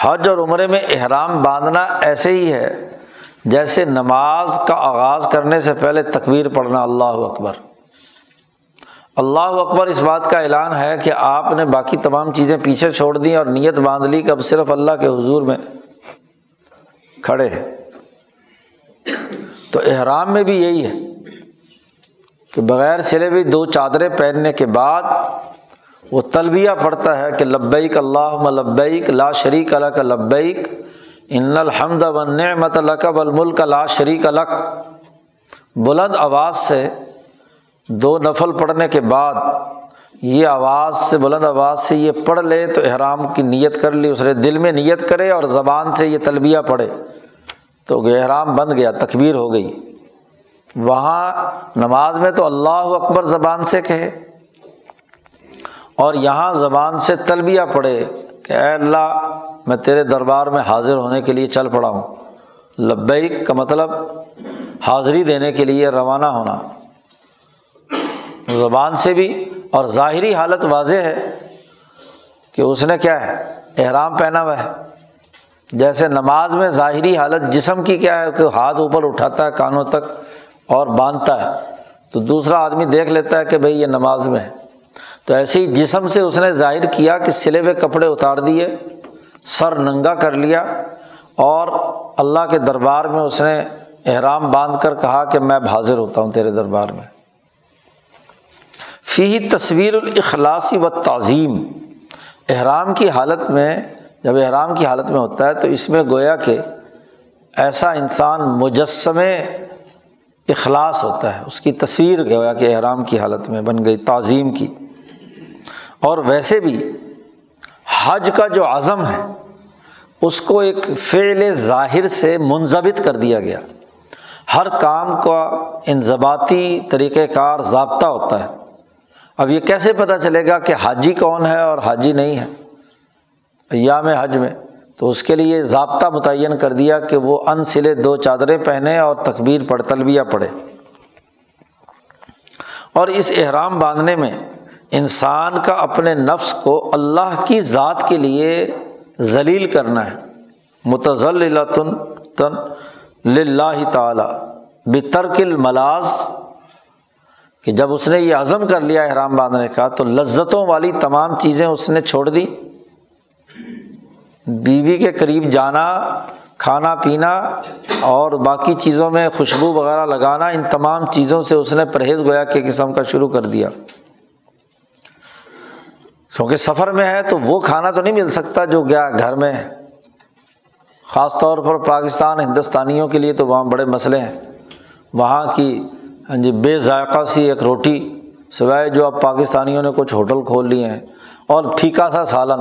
حج اور عمرے میں احرام باندھنا ایسے ہی ہے جیسے نماز کا آغاز کرنے سے پہلے تکبیر پڑھنا۔ اللہ اکبر۔ اللہ اکبر اس بات کا اعلان ہے کہ آپ نے باقی تمام چیزیں پیچھے چھوڑ دیں اور نیت باندھ لی کہ اب صرف اللہ کے حضور میں کھڑے ہیں۔ تو احرام میں بھی یہی ہے کہ بغیر سلے بھی دو چادریں پہننے کے بعد وہ تلبیہ پڑتا ہے کہ لبیک اللہ لبیک لا شریک اللہ کا لبیک ان الحمد و نعمت لقب الملک لا شریک الق بلند آواز سے دو نفل پڑھنے کے بعد یہ آواز سے بلند آواز سے یہ پڑھ لے تو احرام کی نیت کر لی، اس نے دل میں نیت کرے اور زبان سے یہ تلبیہ پڑھے۔ تو احرام بن گیا، تکبیر ہو گئی۔ وہاں نماز میں تو اللہ اکبر زبان سے کہے۔ اور یہاں زبان سے تلبیہ پڑھے کہ اے اللہ، میں تیرے دربار میں حاضر ہونے کے لیے چل پڑا ہوں۔ لبیک کا مطلب حاضری دینے کے لیے روانہ ہونا۔ زبان سے بھی اور ظاہری حالت واضح ہے کہ اس نے کیا ہے؟ احرام پہنا ہوا ہے۔ جیسے نماز میں ظاہری حالت جسم کی کیا ہے کہ ہاتھ اوپر اٹھاتا ہے، کانوں تک اور باندھتا ہے۔ تو دوسرا آدمی دیکھ لیتا ہے کہ بھائی یہ نماز میں ہے۔ تو ایسے ہی جسم سے اس نے ظاہر کیا کہ سلے ہوئے کپڑے اتار دیے، سر ننگا کر لیا اور اللہ کے دربار میں اس نے احرام باندھ کر کہا کہ میں حاضر ہوتا ہوں تیرے دربار میں۔ فی تصویر الاخلاصی و تعظیم۔ احرام کی حالت میں، جب احرام کی حالت میں ہوتا ہے تو اس میں گویا کہ ایسا انسان مجسم اخلاص ہوتا ہے۔ اس کی تصویر گویا کہ احرام کی حالت میں بن گئی، تعظیم کی۔ اور ویسے بھی حج کا جو عزم ہے، اس کو ایک فعل ظاہر سے منظمت کر دیا گیا۔ ہر کام کا انضباطی طریقۂ کار ضابطہ ہوتا ہے۔ اب یہ کیسے پتہ چلے گا کہ حاجی کون ہے اور حاجی نہیں ہے؟ ایام حج میں۔ تو اس کے لیے ضابطہ متعین کر دیا کہ وہ ان سلے دو چادریں پہنے اور تقبیر پڑھ تلبیہ پڑھے۔ اور اس احرام باندھنے میں انسان کا اپنے نفس کو اللہ کی ذات کے لیے ذلیل کرنا ہے۔ متضل تن لاہ تعالی بترک الملاز کہ جب اس نے یہ عزم کر لیا احرام باندھنے کا، تو لذتوں والی تمام چیزیں اس نے چھوڑ دی۔ بیوی کے قریب جانا، کھانا پینا اور باقی چیزوں میں خوشبو وغیرہ لگانا، ان تمام چیزوں سے اس نے پرہیز گویا کے قسم کا شروع کر دیا۔ کیونکہ سفر میں ہے تو وہ کھانا تو نہیں مل سکتا جو گیا گھر میں۔ ہے خاص طور پر پاکستان، ہندوستانیوں کے لیے تو وہاں بڑے مسئلے ہیں۔ وہاں کی ہاں جی بے ذائقہ سی ایک روٹی سوائے جو اب پاکستانیوں نے کچھ ہوٹل کھول لیے ہیں۔ اور پھیکا سا سالن۔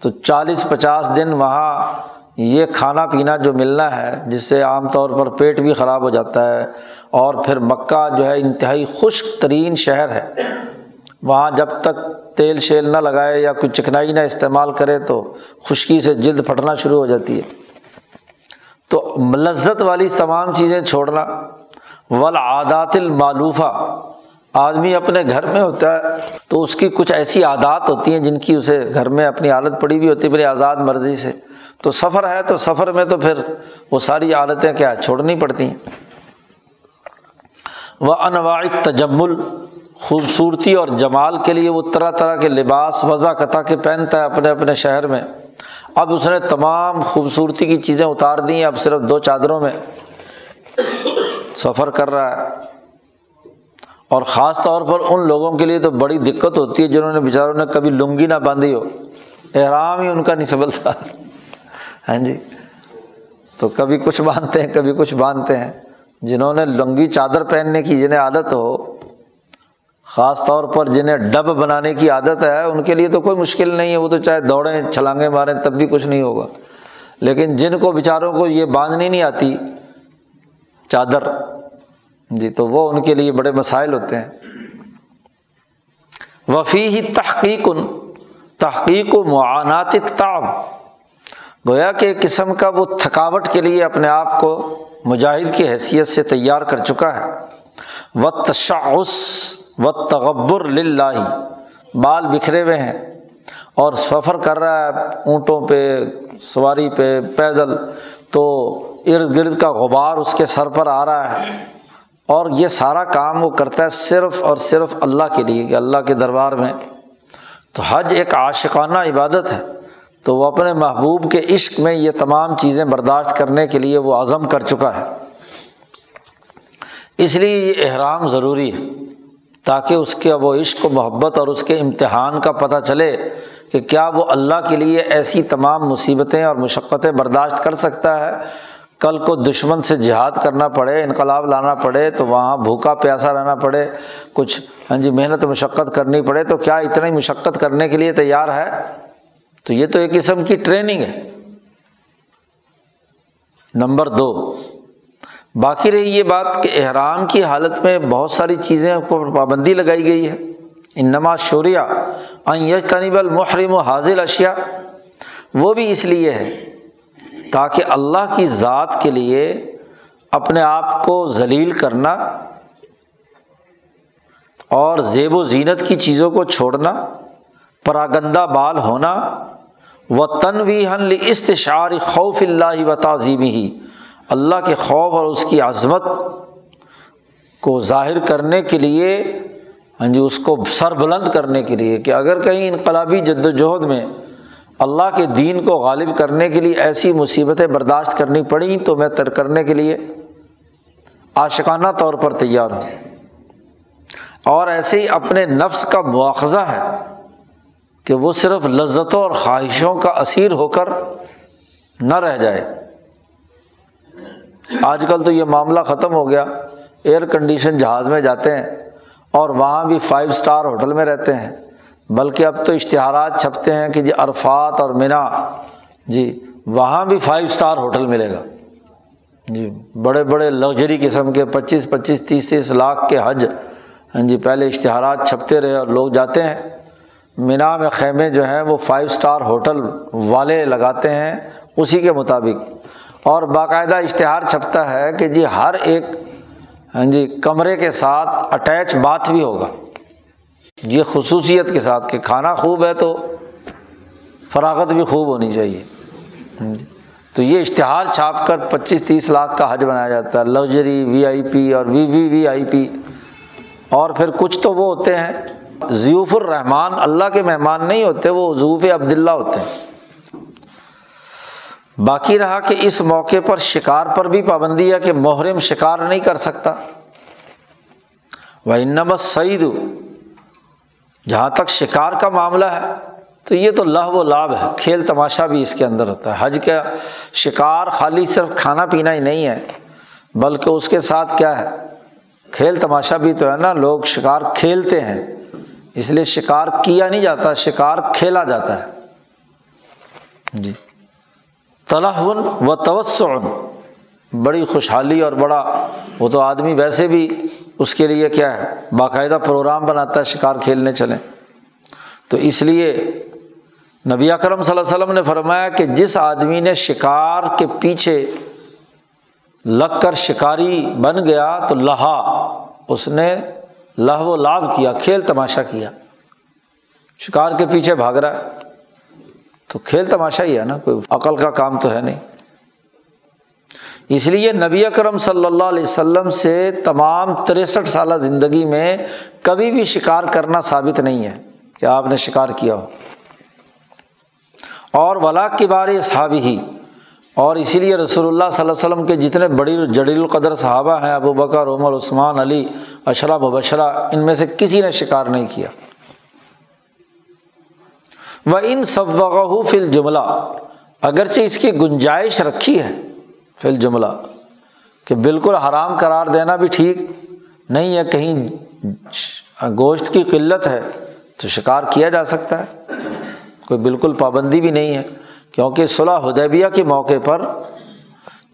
تو چالیس پچاس دن وہاں یہ کھانا پینا جو ملنا ہے، جس سے عام طور پر پیٹ بھی خراب ہو جاتا ہے، اور پھر مکہ جو ہے انتہائی خشک ترین شہر ہے۔ وہاں جب تک تیل شیل نہ لگائے یا کوئی چکنائی نہ استعمال کرے تو خشکی سے جلد پھٹنا شروع ہو جاتی ہے۔ تو لذت والی تمام چیزیں چھوڑنا ولادات المعلوفہ۔ آدمی اپنے گھر میں ہوتا ہے تو اس کی کچھ ایسی عادات ہوتی ہیں جن کی اسے گھر میں اپنی عادت پڑی ہوئی ہوتی ہے میری آزاد مرضی سے۔ تو سفر ہے تو سفر میں تو پھر وہ ساری عادتیں کیا چھوڑنی پڑتی ہیں۔ وہ انواع تجمل خوبصورتی اور جمال کے لیے وہ طرح طرح کے لباس، وضع، قطع کے پہنتا ہے اپنے اپنے شہر میں۔ اب اس نے تمام خوبصورتی کی چیزیں اتار دی ہیں، اب صرف دو چادروں میں۔ سفر کر رہا ہے۔ اور خاص طور پر ان لوگوں کے لیے تو بڑی دقت ہوتی ہے جنہوں نے بیچاروں نے کبھی لنگی نہ باندھی ہو۔ احرام ہی ان کا نہیں سنبھلتا۔ ہاں جی۔ تو کبھی کچھ باندھتے ہیں، کبھی کچھ باندھتے ہیں۔ جنہوں نے لنگی چادر پہننے کی جنہیں عادت ہو، خاص طور پر جنہیں ڈب بنانے کی عادت ہے، ان کے لیے تو کوئی مشکل نہیں ہے۔ وہ تو چاہے دوڑیں، چھلانگیں ماریں، تب بھی کچھ نہیں ہوگا۔ لیکن جن کو بیچاروں کو یہ باندھنی نہیں آتی چادر۔ جی تو وہ ان کے لیے بڑے مسائل ہوتے ہیں۔ وفی ہی تحقیق تحقیق و معانات تاب گویا کہ ایک قسم کا وہ تھکاوٹ کے لیے اپنے آپ کو مجاہد کی حیثیت سے تیار کر چکا ہے۔ و تشاس و تغبر لاہ بال بکھرے ہوئے ہیں اور سفر کر رہا ہے اونٹوں پہ، سواری پہ، پیدل۔ تو ارد گرد کا غبار اس کے سر پر آ رہا ہے۔ اور یہ سارا کام وہ کرتا ہے صرف اور صرف اللہ کے لیے، کہ اللہ کے دربار میں۔ تو حج ایک عاشقانہ عبادت ہے۔ تو وہ اپنے محبوب کے عشق میں یہ تمام چیزیں برداشت کرنے کے لیے وہ عزم کر چکا ہے۔ اس لیے یہ احرام ضروری ہے، تاکہ اس کے وہ عشق و محبت اور اس کے امتحان کا پتہ چلے کہ کیا وہ اللہ کے لیے ایسی تمام مصیبتیں اور مشقتیں برداشت کر سکتا ہے۔ کل کو دشمن سے جہاد کرنا پڑے، انقلاب لانا پڑے، تو وہاں بھوکا پیاسا رہنا پڑے، کچھ ہاں جی محنت مشقت کرنی پڑے، تو کیا اتنا ہی مشقت کرنے کے لیے تیار ہے؟ تو یہ تو ایک قسم کی ٹریننگ ہے۔ نمبر دو، باقی رہی یہ بات کہ احرام کی حالت میں بہت ساری چیزیں پر پابندی لگائی گئی ہے۔ ان نماز شوریہ یش تنیب المحرم و حاضر اشیا وہ بھی اس لیے ہے تاکہ اللہ کی ذات کے لیے اپنے آپ کو ذلیل کرنا اور زیب و زینت کی چیزوں کو چھوڑنا، پراگندہ بال ہونا و تنوی حن استشار خوف اللہ و تعظیمی ہی اللہ کے خوف اور اس کی عظمت کو ظاہر کرنے کے لیے ہاں جی اس کو سر بلند کرنے کے لیے کہ اگر کہیں انقلابی جد وجہد میں اللہ کے دین کو غالب کرنے کے لیے ایسی مصیبتیں برداشت کرنی پڑیں تو میں تر کرنے کے لیے عاشقانہ طور پر تیار ہوں۔ اور ایسے ہی اپنے نفس کا مواخذہ ہے کہ وہ صرف لذتوں اور خواہشوں کا اسیر ہو کر نہ رہ جائے۔ آج کل تو یہ معاملہ ختم ہو گیا۔ ایئر کنڈیشن جہاز میں جاتے ہیں اور وہاں بھی فائیو اسٹار ہوٹل میں رہتے ہیں۔ بلکہ اب تو اشتہارات چھپتے ہیں کہ جی عرفات اور مینا جی وہاں بھی فائیو اسٹار ہوٹل ملے گا۔ جی بڑے بڑے لگژری قسم کے پچیس پچیس، تیس تیس لاکھ کے حج ہاں جی پہلے اشتہارات چھپتے رہے اور لوگ جاتے ہیں۔ مینا میں خیمے جو ہیں وہ فائیو اسٹار ہوٹل والے لگاتے ہیں اسی کے مطابق۔ اور باقاعدہ اشتہار چھپتا ہے کہ جی ہر ایک ہاں جی کمرے کے ساتھ اٹیچ باتھ بھی ہوگا۔ یہ خصوصیت کے ساتھ کہ کھانا خوب ہے تو فراغت بھی خوب ہونی چاہیے۔ تو یہ اشتہار چھاپ کر پچیس تیس لاکھ کا حج بنایا جاتا ہے۔ لگژری، وی آئی پی اور وی وی وی آئی پی۔ اور پھر کچھ تو وہ ہوتے ہیں۔ ضیوف الرحمان اللہ کے مہمان نہیں ہوتے، وہ ضیوف عبداللہ ہوتے ہیں۔ باقی رہا کہ اس موقع پر شکار پر بھی پابندی ہے کہ محرم شکار نہیں کر سکتا۔ وہ انمت سعید جہاں تک شکار کا معاملہ ہے، تو یہ تو لہ و لابھ ہے، کھیل تماشا بھی اس کے اندر ہوتا ہے۔ حج کا شکار خالی صرف کھانا پینا ہی نہیں ہے، بلکہ اس کے ساتھ کیا ہے؟ کھیل تماشا بھی تو ہے نا، لوگ شکار کھیلتے ہیں۔ اس لیے شکار کیا نہیں جاتا، شکار کھیلا جاتا ہے۔ جی۔ تلحن و توسعن بڑی خوشحالی اور بڑا وہ تو آدمی ویسے بھی اس کے لیے کیا ہے، باقاعدہ پروگرام بناتا ہے، شکار کھیلنے چلیں۔ تو اس لیے نبی اکرم صلی اللہ علیہ وسلم نے فرمایا کہ جس آدمی نے شکار کے پیچھے لگ کر شکاری بن گیا تو لہا، اس نے لہ و لاب کیا، کھیل تماشا کیا۔ شکار کے پیچھے بھاگ رہا ہے۔ تو کھیل تماشا ہی ہے نا، کوئی عقل کا کام تو ہے نہیں۔ اس لیے نبی اکرم صلی اللہ علیہ وسلم سے تمام تریسٹھ سالہ زندگی میں کبھی بھی شکار کرنا ثابت نہیں ہے کہ آپ نے شکار کیا ہو۔ اور ولا کے بارے صحابی ہی۔ اور اسی لیے رسول اللہ صلی اللہ علیہ وسلم کے جتنے بڑی جڑیل القدر صحابہ ہیں، ابو بکر، عمر، عثمان، علی اشرا مبشرہ، ان میں سے کسی نے شکار نہیں کیا۔ وہ ان سب وغہ فل جملہ اگرچہ اس کی گنجائش رکھی ہے فل جملہ کہ بالکل حرام قرار دینا بھی ٹھیک نہیں ہے، کہیں گوشت کی قلت ہے تو شکار کیا جا سکتا ہے۔ کوئی بالکل پابندی بھی نہیں ہے، کیونکہ صلاح حدیبیہ کے موقع پر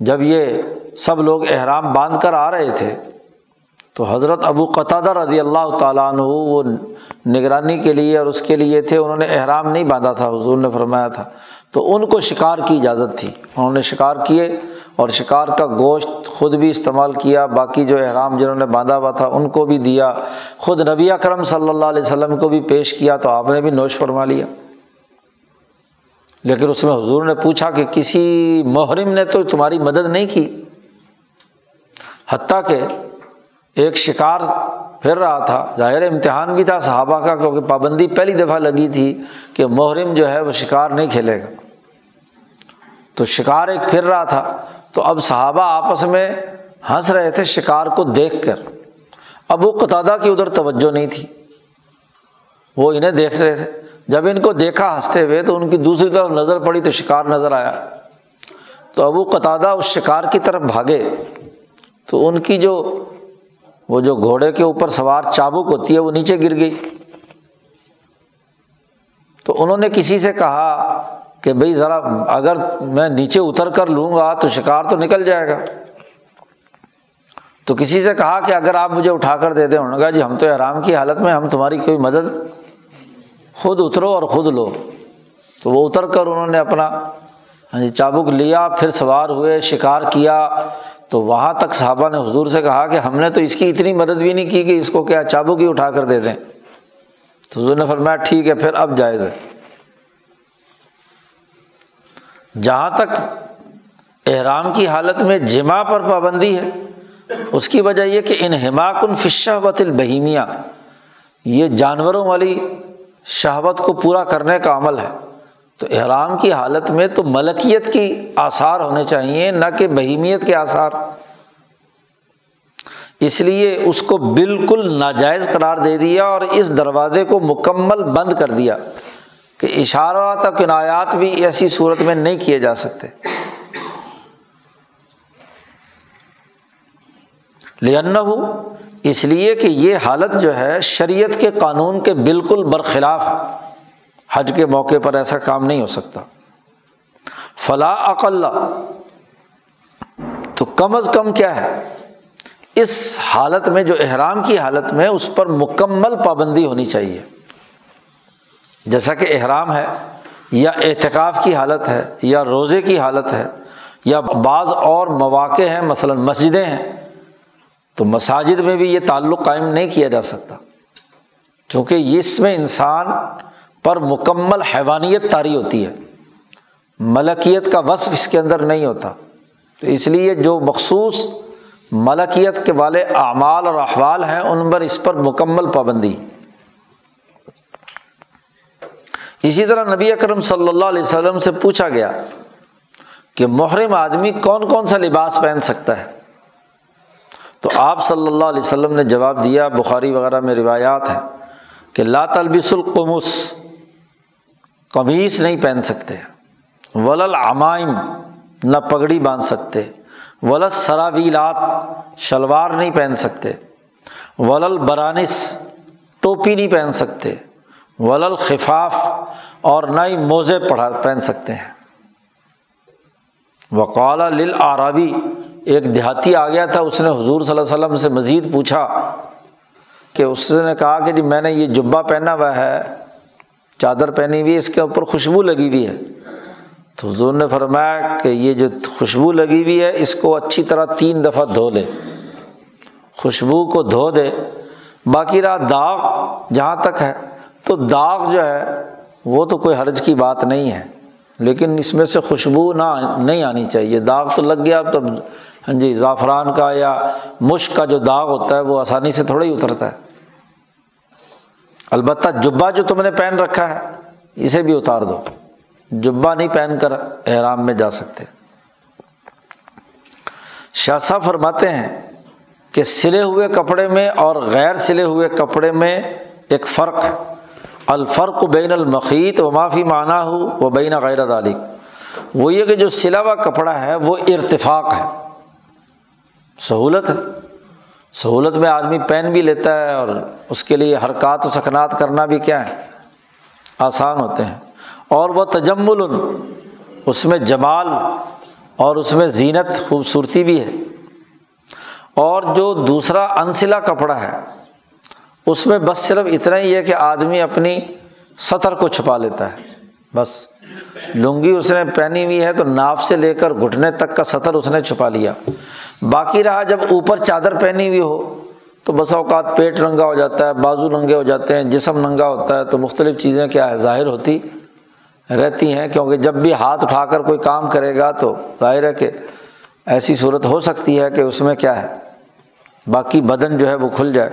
جب یہ سب لوگ احرام باندھ کر آ رہے تھے، تو حضرت ابو قطع رضی اللہ تعالیٰ عنہ وہ نگرانی کے لیے اور اس کے لیے تھے، انہوں نے احرام نہیں باندھا تھا، حضور نے فرمایا تھا۔ تو ان کو شکار کی اجازت تھی، انہوں نے شکار کیے۔ اور شکار کا گوشت خود بھی استعمال کیا، باقی جو احرام جنہوں نے باندھا ہوا تھا ان کو بھی دیا۔ خود نبی اکرم صلی اللہ علیہ وسلم کو بھی پیش کیا تو آپ نے بھی نوش فرما لیا۔ لیکن اس میں حضور نے پوچھا کہ کسی محرم نے تو تمہاری مدد نہیں کی۔ حتیٰ کہ ایک شکار پھر رہا تھا، ظاہر امتحان بھی تھا صحابہ کا، کیونکہ پابندی پہلی دفعہ لگی تھی کہ محرم جو ہے وہ شکار نہیں کھیلے گا۔ تو شکار ایک پھر رہا تھا۔ تو اب صحابہ آپس میں ہنس رہے تھے شکار کو دیکھ کر۔ ابو قطادہ کی ادھر توجہ نہیں تھی۔ وہ انہیں دیکھ رہے تھے۔ جب ان کو دیکھا ہنستے ہوئے تو ان کی دوسری طرف نظر پڑی تو شکار نظر آیا۔ تو ابو قطادہ اس شکار کی طرف بھاگے۔ تو ان کی جو وہ جو گھوڑے کے اوپر سوار چابک ہوتی ہے وہ نیچے گر گئی۔ تو انہوں نے کسی سے کہا کہ بھائی ذرا اگر میں نیچے اتر کر لوں گا تو شکار تو نکل جائے گا۔ تو کسی سے کہا کہ اگر آپ مجھے اٹھا کر دے دیں، انہوں نے کہا جی ہم تو آرام کی حالت میں، ہم تمہاری کوئی مدد خود اترو اور خود لو۔ تو وہ اتر کر انہوں نے اپنا ہاں جی چابک لیا، پھر سوار ہوئے، شکار کیا۔ تو وہاں تک صحابہ نے حضور سے کہا کہ ہم نے تو اس کی اتنی مدد بھی نہیں کی کہ اس کو کیا چابک ہی اٹھا کر دے دیں۔ تو حضور نے فرمایا ٹھیک ہے، پھر اب جائز ہے۔ جہاں تک احرام کی حالت میں جمع پر پابندی ہے، اس کی وجہ یہ کہ ان حماکن فشہ البہیمیہ، یہ جانوروں والی شہوت کو پورا کرنے کا عمل ہے۔ تو احرام کی حالت میں تو ملکیت کی آثار ہونے چاہیے نہ کہ بہیمیت کے آثار۔ اس لیے اس کو بالکل ناجائز قرار دے دیا اور اس دروازے کو مکمل بند کر دیا۔ کہ اشارہ تک بھی ایسی صورت میں نہیں کیے جا سکتے۔ لن اس لیے کہ یہ حالت جو ہے شریعت کے قانون کے بالکل برخلاف ہے۔ حج کے موقع پر ایسا کام نہیں ہو سکتا۔ فلاں اقل، تو کم از کم کیا ہے؟ اس حالت میں جو احرام کی حالت میں اس پر مکمل پابندی ہونی چاہیے۔ جیسا کہ احرام ہے، یا اعتکاف کی حالت ہے، یا روزے کی حالت ہے، یا بعض اور مواقع ہیں، مثلاً مسجدیں ہیں، تو مساجد میں بھی یہ تعلق قائم نہیں کیا جا سکتا۔ چونکہ اس میں انسان پر مکمل حیوانیت تاری ہوتی ہے۔ ملکیت کا وصف اس کے اندر نہیں ہوتا۔ تو اس لیے جو مخصوص ملکیت کے والے اعمال اور احوال ہیں، ان پر اس پر مکمل پابندی۔ اسی طرح نبی اکرم صلی اللہ علیہ وسلم سے پوچھا گیا کہ محرم آدمی کون کون سا لباس پہن سکتا ہے؟ تو آپ صلی اللہ علیہ وسلم نے جواب دیا، بخاری وغیرہ میں روایات ہیں کہ لا تلبس القمس قمیص نہیں پہن سکتے ولل عمائم نہ پگڑی باندھ سکتے ولل سراویلات شلوار نہیں پہن سکتے ولل برانس ٹوپی نہیں پہن سکتے ولل خفاف اور نہ ہی موزے پڑھا پہن سکتے ہیں۔ وقال لل عربی ایک دیہاتی آ گیا تھا، اس نے حضور صلی اللہ علیہ وسلم سے مزید پوچھا کہ اس نے کہا کہ جی میں نے یہ جبہ پہنا ہوا ہے، چادر پہنی ہوئی اس کے اوپر خوشبو لگی ہوئی ہے۔ تو حضور نے فرمایا کہ یہ جو خوشبو لگی ہوئی ہے، اس کو اچھی طرح تین دفعہ دھو لے۔ خوشبو کو دھو دے، باقی رہا داغ جہاں تک ہے۔ تو داغ جو ہے، وہ تو کوئی حرج کی بات نہیں ہے۔ لیکن اس میں سے خوشبو نہ نہیں آنی چاہیے۔ داغ تو لگ گیا تو ہاں جی زعفران کا یا مشق کا جو داغ ہوتا ہے، وہ آسانی سے تھوڑا ہی اترتا ہے۔ البتہ جبہ جو تم نے پہن رکھا ہے، اسے بھی اتار دو۔ جبہ نہیں پہن کر احرام میں جا سکتے۔ شاہ صاحب فرماتے ہیں کہ سلے ہوئے کپڑے میں اور غیر سلے ہوئے کپڑے میں ایک فرق ہے۔ الفرق بین المخیط و معافی معنی ہو وہ بین غیر عالق وہ یہ کہ جو سلا ہوا کپڑا ہے وہ ارتفاق ہے۔ سہولت ہے۔ سہولت میں آدمی پہن بھی لیتا ہے اور اس کے لیے حرکات و سکنات کرنا بھی کیا ہے؟ آسان ہوتے ہیں۔ اور وہ تجمل، اس میں جمال اور اس میں زینت، خوبصورتی بھی ہے۔ اور جو دوسرا انسلا کپڑا ہے اس میں بس صرف اتنا ہی ہے کہ آدمی اپنی سطر کو چھپا لیتا ہے، بس۔ لنگی اس نے پہنی ہوئی ہے تو ناف سے لے کر گھٹنے تک کا سطر اس نے چھپا لیا۔ باقی رہا جب اوپر چادر پہنی ہوئی ہو تو بس اوقات پیٹ ننگا ہو جاتا ہے، بازو ننگے ہو جاتے ہیں، جسم ننگا ہوتا ہے۔ تو مختلف چیزیں کیا ہے، ظاہر ہوتی رہتی ہیں۔ کیونکہ جب بھی ہاتھ اٹھا کر کوئی کام کرے گا تو ظاہر ہے کہ ایسی صورت ہو سکتی ہے کہ اس میں کیا ہے، باقی بدن جو ہے وہ کھل جائے۔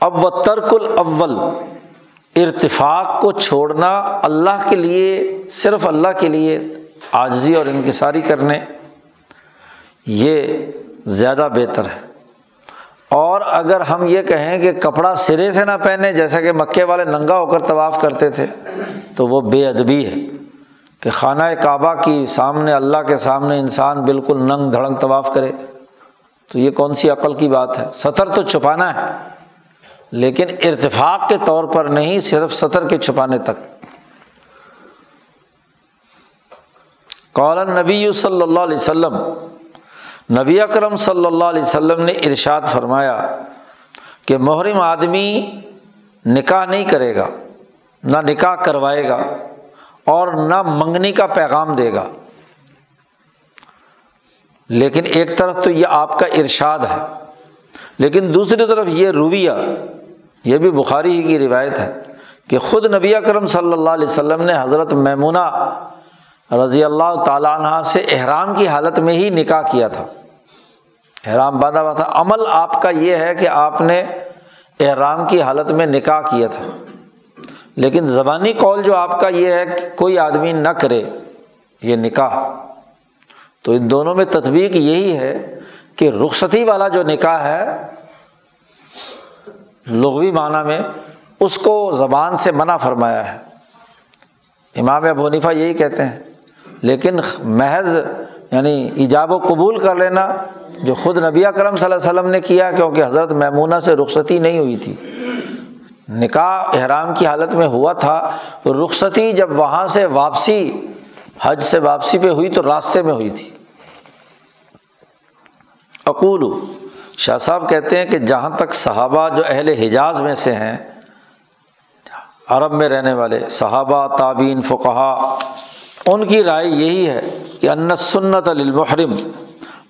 اب و ترک الاول، ارتفاق کو چھوڑنا اللہ کے لیے، صرف اللہ کے لیے عاجزی اور انکساری کرنے، یہ زیادہ بہتر ہے۔ اور اگر ہم یہ کہیں کہ کپڑا سرے سے نہ پہنے، جیسا کہ مکے والے ننگا ہو کر طواف کرتے تھے، تو وہ بے ادبی ہے کہ خانہ کعبہ کی سامنے، اللہ کے سامنے انسان بالکل ننگ دھڑنگ طواف کرے۔ تو یہ کون سی عقل کی بات ہے؟ سطر تو چھپانا ہے۔ لیکن ارتفاق کے طور پر نہیں، صرف سطر کے چھپانے تک۔ قول نبی صلی اللہ علیہ وسلم، نبی اکرم صلی اللہ علیہ وسلم نے ارشاد فرمایا کہ محرم آدمی نکاح نہیں کرے گا، نہ نکاح کروائے گا اور نہ منگنی کا پیغام دے گا۔ لیکن ایک طرف تو یہ آپ کا ارشاد ہے، لیکن دوسری طرف یہ رویہ یہ بھی بخاری ہی کی روایت ہے کہ خود نبی اکرم صلی اللہ علیہ وسلم نے حضرت میمونہ رضی اللہ تعالیٰ عنہ سے احرام کی حالت میں ہی نکاح کیا تھا۔ احرام باندھا ہوا تھا۔ عمل آپ کا یہ ہے کہ آپ نے احرام کی حالت میں نکاح کیا تھا۔ لیکن زبانی قول جو آپ کا یہ ہے کہ کوئی آدمی نہ کرے یہ نکاح۔ تو ان دونوں میں تطبیق یہی ہے کہ رخصتی والا جو نکاح ہے لغوی معنیٰ میں اس کو زبان سے منع فرمایا ہے۔ امام ابو حنیفہ یہی کہتے ہیں۔ لیکن محض یعنی ایجاب و قبول کر لینا جو خود نبی کرم صلی اللہ علیہ وسلم نے کیا کیونکہ حضرت میمونہ سے رخصتی نہیں ہوئی تھی۔ نکاح احرام کی حالت میں ہوا تھا۔ رخصتی جب وہاں سے واپسی، حج سے واپسی پہ ہوئی تو راستے میں ہوئی تھی۔ اقول شاہ صاحب کہتے ہیں کہ جہاں تک صحابہ جو اہل حجاز میں سے ہیں، عرب میں رہنے والے صحابہ تعبین فقہ ان کی رائے یہی ہے کہ ان سنت المحرم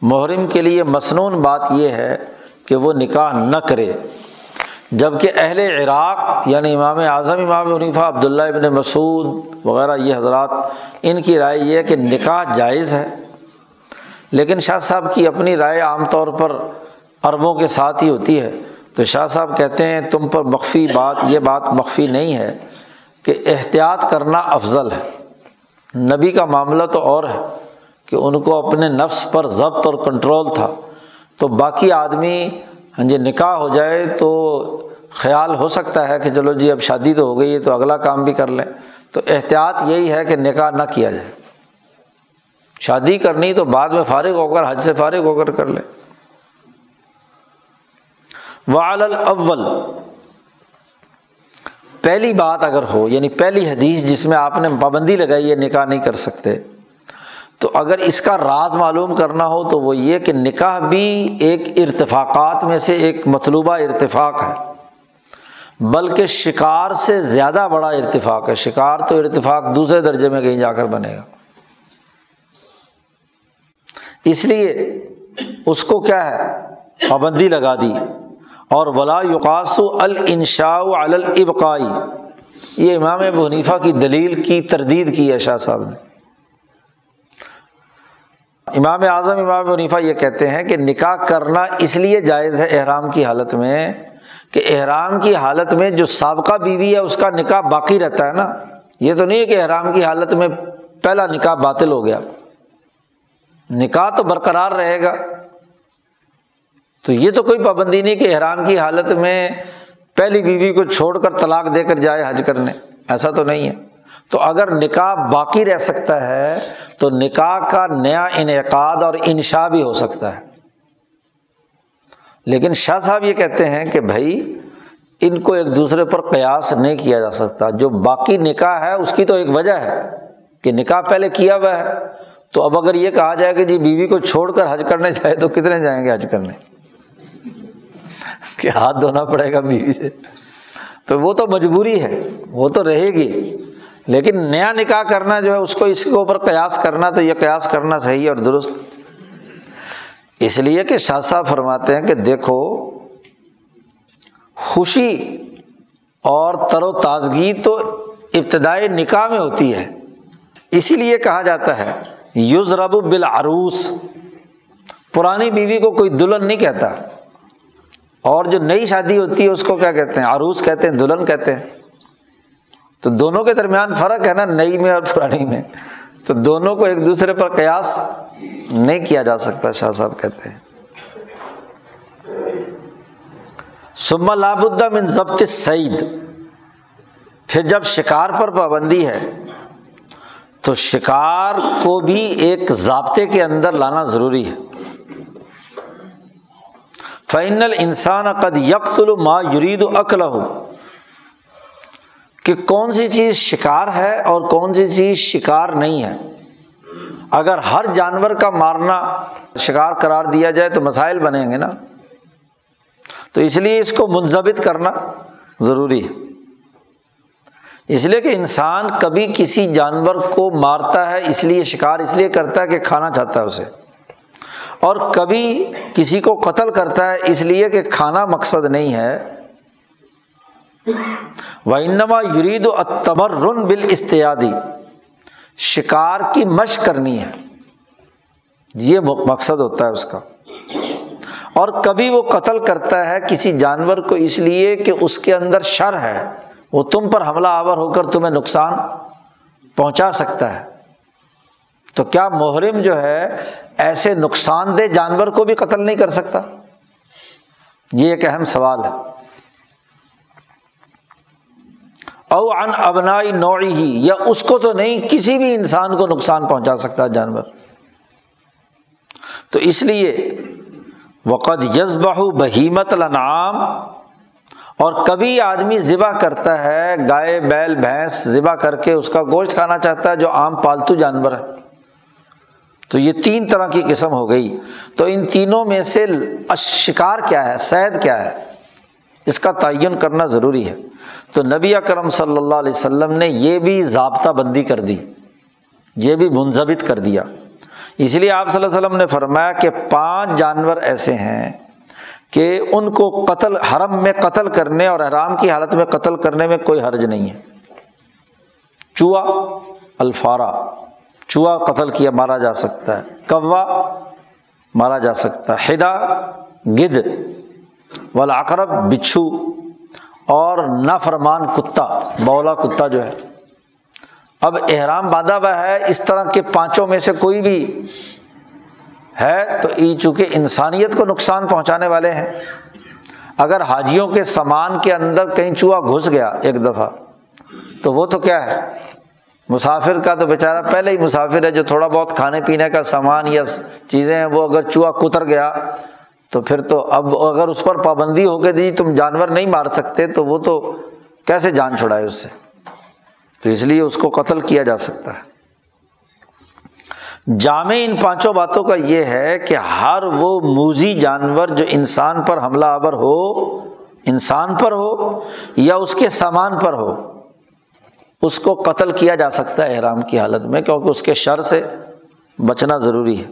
محرم کے لیے مصنون بات یہ ہے کہ وہ نکاح نہ کرے۔ جبکہ اہل عراق یعنی امام اعظم، امام عنیفہ عبداللہ ابن مسعود وغیرہ، یہ حضرات، ان کی رائے یہ ہے کہ نکاح جائز ہے۔ لیکن شاہ صاحب کی اپنی رائے عام طور پر عربوں کے ساتھ ہی ہوتی ہے۔ تو شاہ صاحب کہتے ہیں، تم پر مخفی بات، یہ بات مخفی نہیں ہے کہ احتیاط کرنا افضل ہے۔ نبی کا معاملہ تو اور ہے کہ ان کو اپنے نفس پر ضبط اور کنٹرول تھا۔ تو باقی آدمی ہاں جی نکاح ہو جائے تو خیال ہو سکتا ہے کہ چلو جی اب شادی تو ہو گئی ہے تو اگلا کام بھی کر لیں۔ تو احتیاط یہی ہے کہ نکاح نہ کیا جائے۔ شادی کرنی تو بعد میں فارغ ہو کر، حج سے فارغ ہو کر کر لیں۔ وعل الاول پہلی بات اگر ہو یعنی پہلی حدیث جس میں آپ نے پابندی لگائی ہے نکاح نہیں کر سکتے، تو اگر اس کا راز معلوم کرنا ہو تو وہ یہ کہ نکاح بھی ایک ارتفاقات میں سے ایک مطلوبہ ارتفاق ہے۔ بلکہ شکار سے زیادہ بڑا ارتفاق ہے۔ شکار تو ارتفاق دوسرے درجے میں کہیں جا کر بنے گا۔ اس لیے اس کو کیا ہے؟ پابندی لگا دی۔ اور ولا یقاس الانشاء الابقائی یہ امام ابو حنیفہ کی دلیل کی تردید کی ہے شاہ صاحب نے۔ امام اعظم امام حنیفہ یہ کہتے ہیں کہ نکاح کرنا اس لیے جائز ہے احرام کی حالت میں کہ احرام کی حالت میں جو سابقہ بیوی ہے اس کا نکاح باقی رہتا ہے نا۔ یہ تو نہیں ہے کہ احرام کی حالت میں پہلا نکاح باطل ہو گیا۔ نکاح تو برقرار رہے گا۔ تو یہ تو کوئی پابندی نہیں کہ احرام کی حالت میں پہلی بیوی کو چھوڑ کر طلاق دے کر جائے حج کرنے، ایسا تو نہیں ہے۔ تو اگر نکاح باقی رہ سکتا ہے، تو نکاح کا نیا انعقاد اور انشا بھی ہو سکتا ہے۔ لیکن شاہ صاحب یہ کہتے ہیں کہ بھائی، ان کو ایک دوسرے پر قیاس نہیں کیا جا سکتا۔ جو باقی نکاح ہے، اس کی تو ایک وجہ ہے کہ نکاح پہلے کیا ہوا ہے۔ تو اب اگر یہ کہا جائے کہ جی بیوی کو چھوڑ کر حج کرنے جائے تو کتنے جائیں گے حج کرنے؟ کہ ہاتھ دھونا پڑے گا بیوی سے۔ تو وہ تو مجبوری ہے، وہ تو رہے گی۔ لیکن نیا نکاح کرنا جو ہے، اس کو اس کے اوپر قیاس کرنا تو یہ قیاس کرنا صحیح اور درست۔ اس لیے کہ شاہ صاحب فرماتے ہیں کہ دیکھو، خوشی اور تر و تازگی تو ابتدائی نکاح میں ہوتی ہے۔ اسی لیے کہا جاتا ہے یوز رب بالعروس۔ پرانی بیوی کو کوئی دلہن نہیں کہتا۔ اور جو نئی شادی ہوتی ہے، اس کو کیا کہتے ہیں؟ عروس کہتے ہیں، دلہن کہتے ہیں۔ تو دونوں کے درمیان فرق ہے نا، نئی میں اور پرانی میں۔ تو دونوں کو ایک دوسرے پر قیاس نہیں کیا جا سکتا، شاہ صاحب کہتے ہیں۔ سما لابدہ من ضبط سعید پھر جب شکار پر پابندی ہے، تو شکار کو بھی ایک ضابطے کے اندر لانا ضروری ہے۔ فائنل انسان قد یکت ما یرید عقل ہو کہ کون سی چیز شکار ہے اور کون سی چیز شکار نہیں ہے۔ اگر ہر جانور کا مارنا شکار قرار دیا جائے تو مسائل بنیں گے نا۔ تو اس لیے اس کو منظمت کرنا ضروری ہے۔ اس لیے کہ انسان کبھی کسی جانور کو مارتا ہے، اس لیے شکار اس لیے کرتا ہے کہ کھانا چاہتا ہے اسے۔ اور کبھی کسی کو قتل کرتا ہے اس لیے کہ کھانا مقصد نہیں ہے۔ انما یرید و تمر رن بال استیادی شکار کی مشق کرنی ہے۔ یہ مقصد ہوتا ہے اس کا۔ اور کبھی وہ قتل کرتا ہے کسی جانور کو اس لیے کہ اس کے اندر شر ہے۔ وہ تم پر حملہ آور ہو کر تمہیں نقصان پہنچا سکتا ہے۔ تو کیا محرم جو ہے ایسے نقصان دہ جانور کو بھی قتل نہیں کر سکتا؟ یہ ایک اہم سوال ہے۔ او ان ابنائی نوعی ہی یا اس کو تو نہیں، کسی بھی انسان کو نقصان پہنچا سکتا جانور۔ تو اس لیے وقت یزبہ بہیمت الانعام اور کبھی آدمی ذبح کرتا ہے، گائے، بیل، بھینس ذبح کر کے اس کا گوشت کھانا چاہتا ہے جو عام پالتو جانور ہے۔ تو یہ تین طرح کی قسم ہو گئی۔ تو ان تینوں میں سے شکار کیا ہے؟ سید کیا ہے؟ اس کا تعین کرنا ضروری ہے۔ تو نبی اکرم صلی اللہ علیہ وسلم نے یہ بھی ضابطہ بندی کر دی، یہ بھی منظمت کر دیا۔ اس لیے آپ صلی اللہ علیہ وسلم نے فرمایا کہ پانچ جانور ایسے ہیں کہ ان کو قتل، حرم میں قتل کرنے اور حرام کی حالت میں قتل کرنے میں کوئی حرج نہیں ہے۔ چوہا، الفارا۔ چوہا قتل کیا مارا جا سکتا ہے، کوا مارا جا سکتا ہے ہدا گد ولاقرب بچھو اور نافرمان کتا بولا کتا جو ہے۔ اب احرام باندھا ہوا ہے، اس طرح کے پانچوں میں سے کوئی بھی ہے تو ای چونکہ انسانیت کو نقصان پہنچانے والے ہیں۔ اگر حاجیوں کے سامان کے اندر کہیں چوہا گھس گیا ایک دفعہ، تو وہ تو کیا ہے؟ مسافر کا تو بیچارہ پہلے ہی مسافر ہے جو تھوڑا بہت کھانے پینے کا سامان یا چیزیں ہیں، وہ اگر چوہا کتر گیا تو پھر تو اب اگر اس پر پابندی ہو کے دی جی تم جانور نہیں مار سکتے تو وہ تو کیسے جان چھڑائے اس سے؟ تو اس لیے اس کو قتل کیا جا سکتا ہے۔ جامع ان پانچوں باتوں کا یہ ہے کہ ہر وہ موزی جانور جو انسان پر حملہ آور ہو، انسان پر ہو یا اس کے سامان پر ہو اس کو قتل کیا جا سکتا ہے احرام کی حالت میں، کیونکہ اس کے شر سے بچنا ضروری ہے۔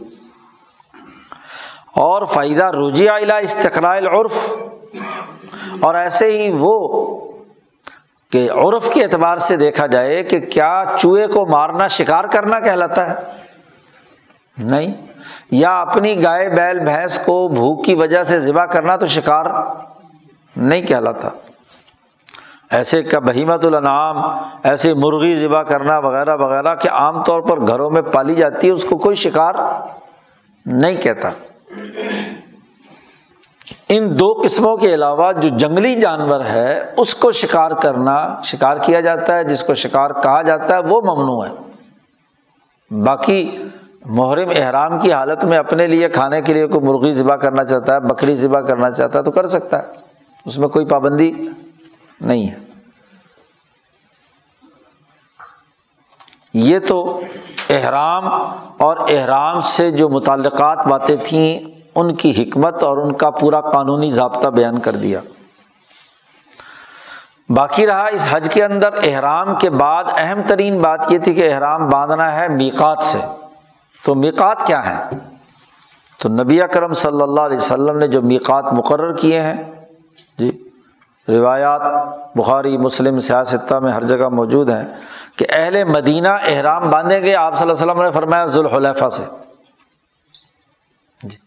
اور فائدہ رجیہ استقرائل عرف اور ایسے ہی وہ کہ عرف کے اعتبار سے دیکھا جائے کہ کیا چوہے کو مارنا، شکار کرنا کہلاتا ہے؟ نہیں۔ یا اپنی گائے، بیل، بھینس کو بھوک کی وجہ سے ذبح کرنا تو شکار نہیں کہلاتا۔ ایسے کا بہیمت الانعام، ایسے مرغی ذبح کرنا وغیرہ وغیرہ کہ عام طور پر گھروں میں پالی جاتی ہے، اس کو کوئی شکار نہیں کہتا۔ ان دو قسموں کے علاوہ جو جنگلی جانور ہے، اس کو شکار کرنا، شکار کیا جاتا ہے، جس کو شکار کہا جاتا ہے، وہ ممنوع ہے۔ باقی محرم احرام کی حالت میں اپنے لیے کھانے کے لیے کوئی مرغی ذبح کرنا چاہتا ہے، بکری ذبح کرنا چاہتا ہے تو کر سکتا ہے، اس میں کوئی پابندی نہیں ہے۔ یہ تو احرام اور احرام سے جو متعلقات باتیں تھیں، ان کی حکمت اور ان کا پورا قانونی ضابطہ بیان کر دیا۔ باقی رہا، اس حج کے اندر احرام کے بعد اہم ترین بات یہ تھی کہ احرام باندھنا ہے میکات سے۔ تو میکات کیا ہے؟ تو نبی کرم صلی اللہ علیہ وسلم نے جو میکات مقرر کیے ہیں جی روایات بخاری، مسلم سیاستہ میں ہر جگہ موجود ہیں کہ اہل مدینہ احرام باندھیں گے، آپ صلی اللہ علیہ وسلم نے فرمایا ذوالحلیفہ سے۔ جی۔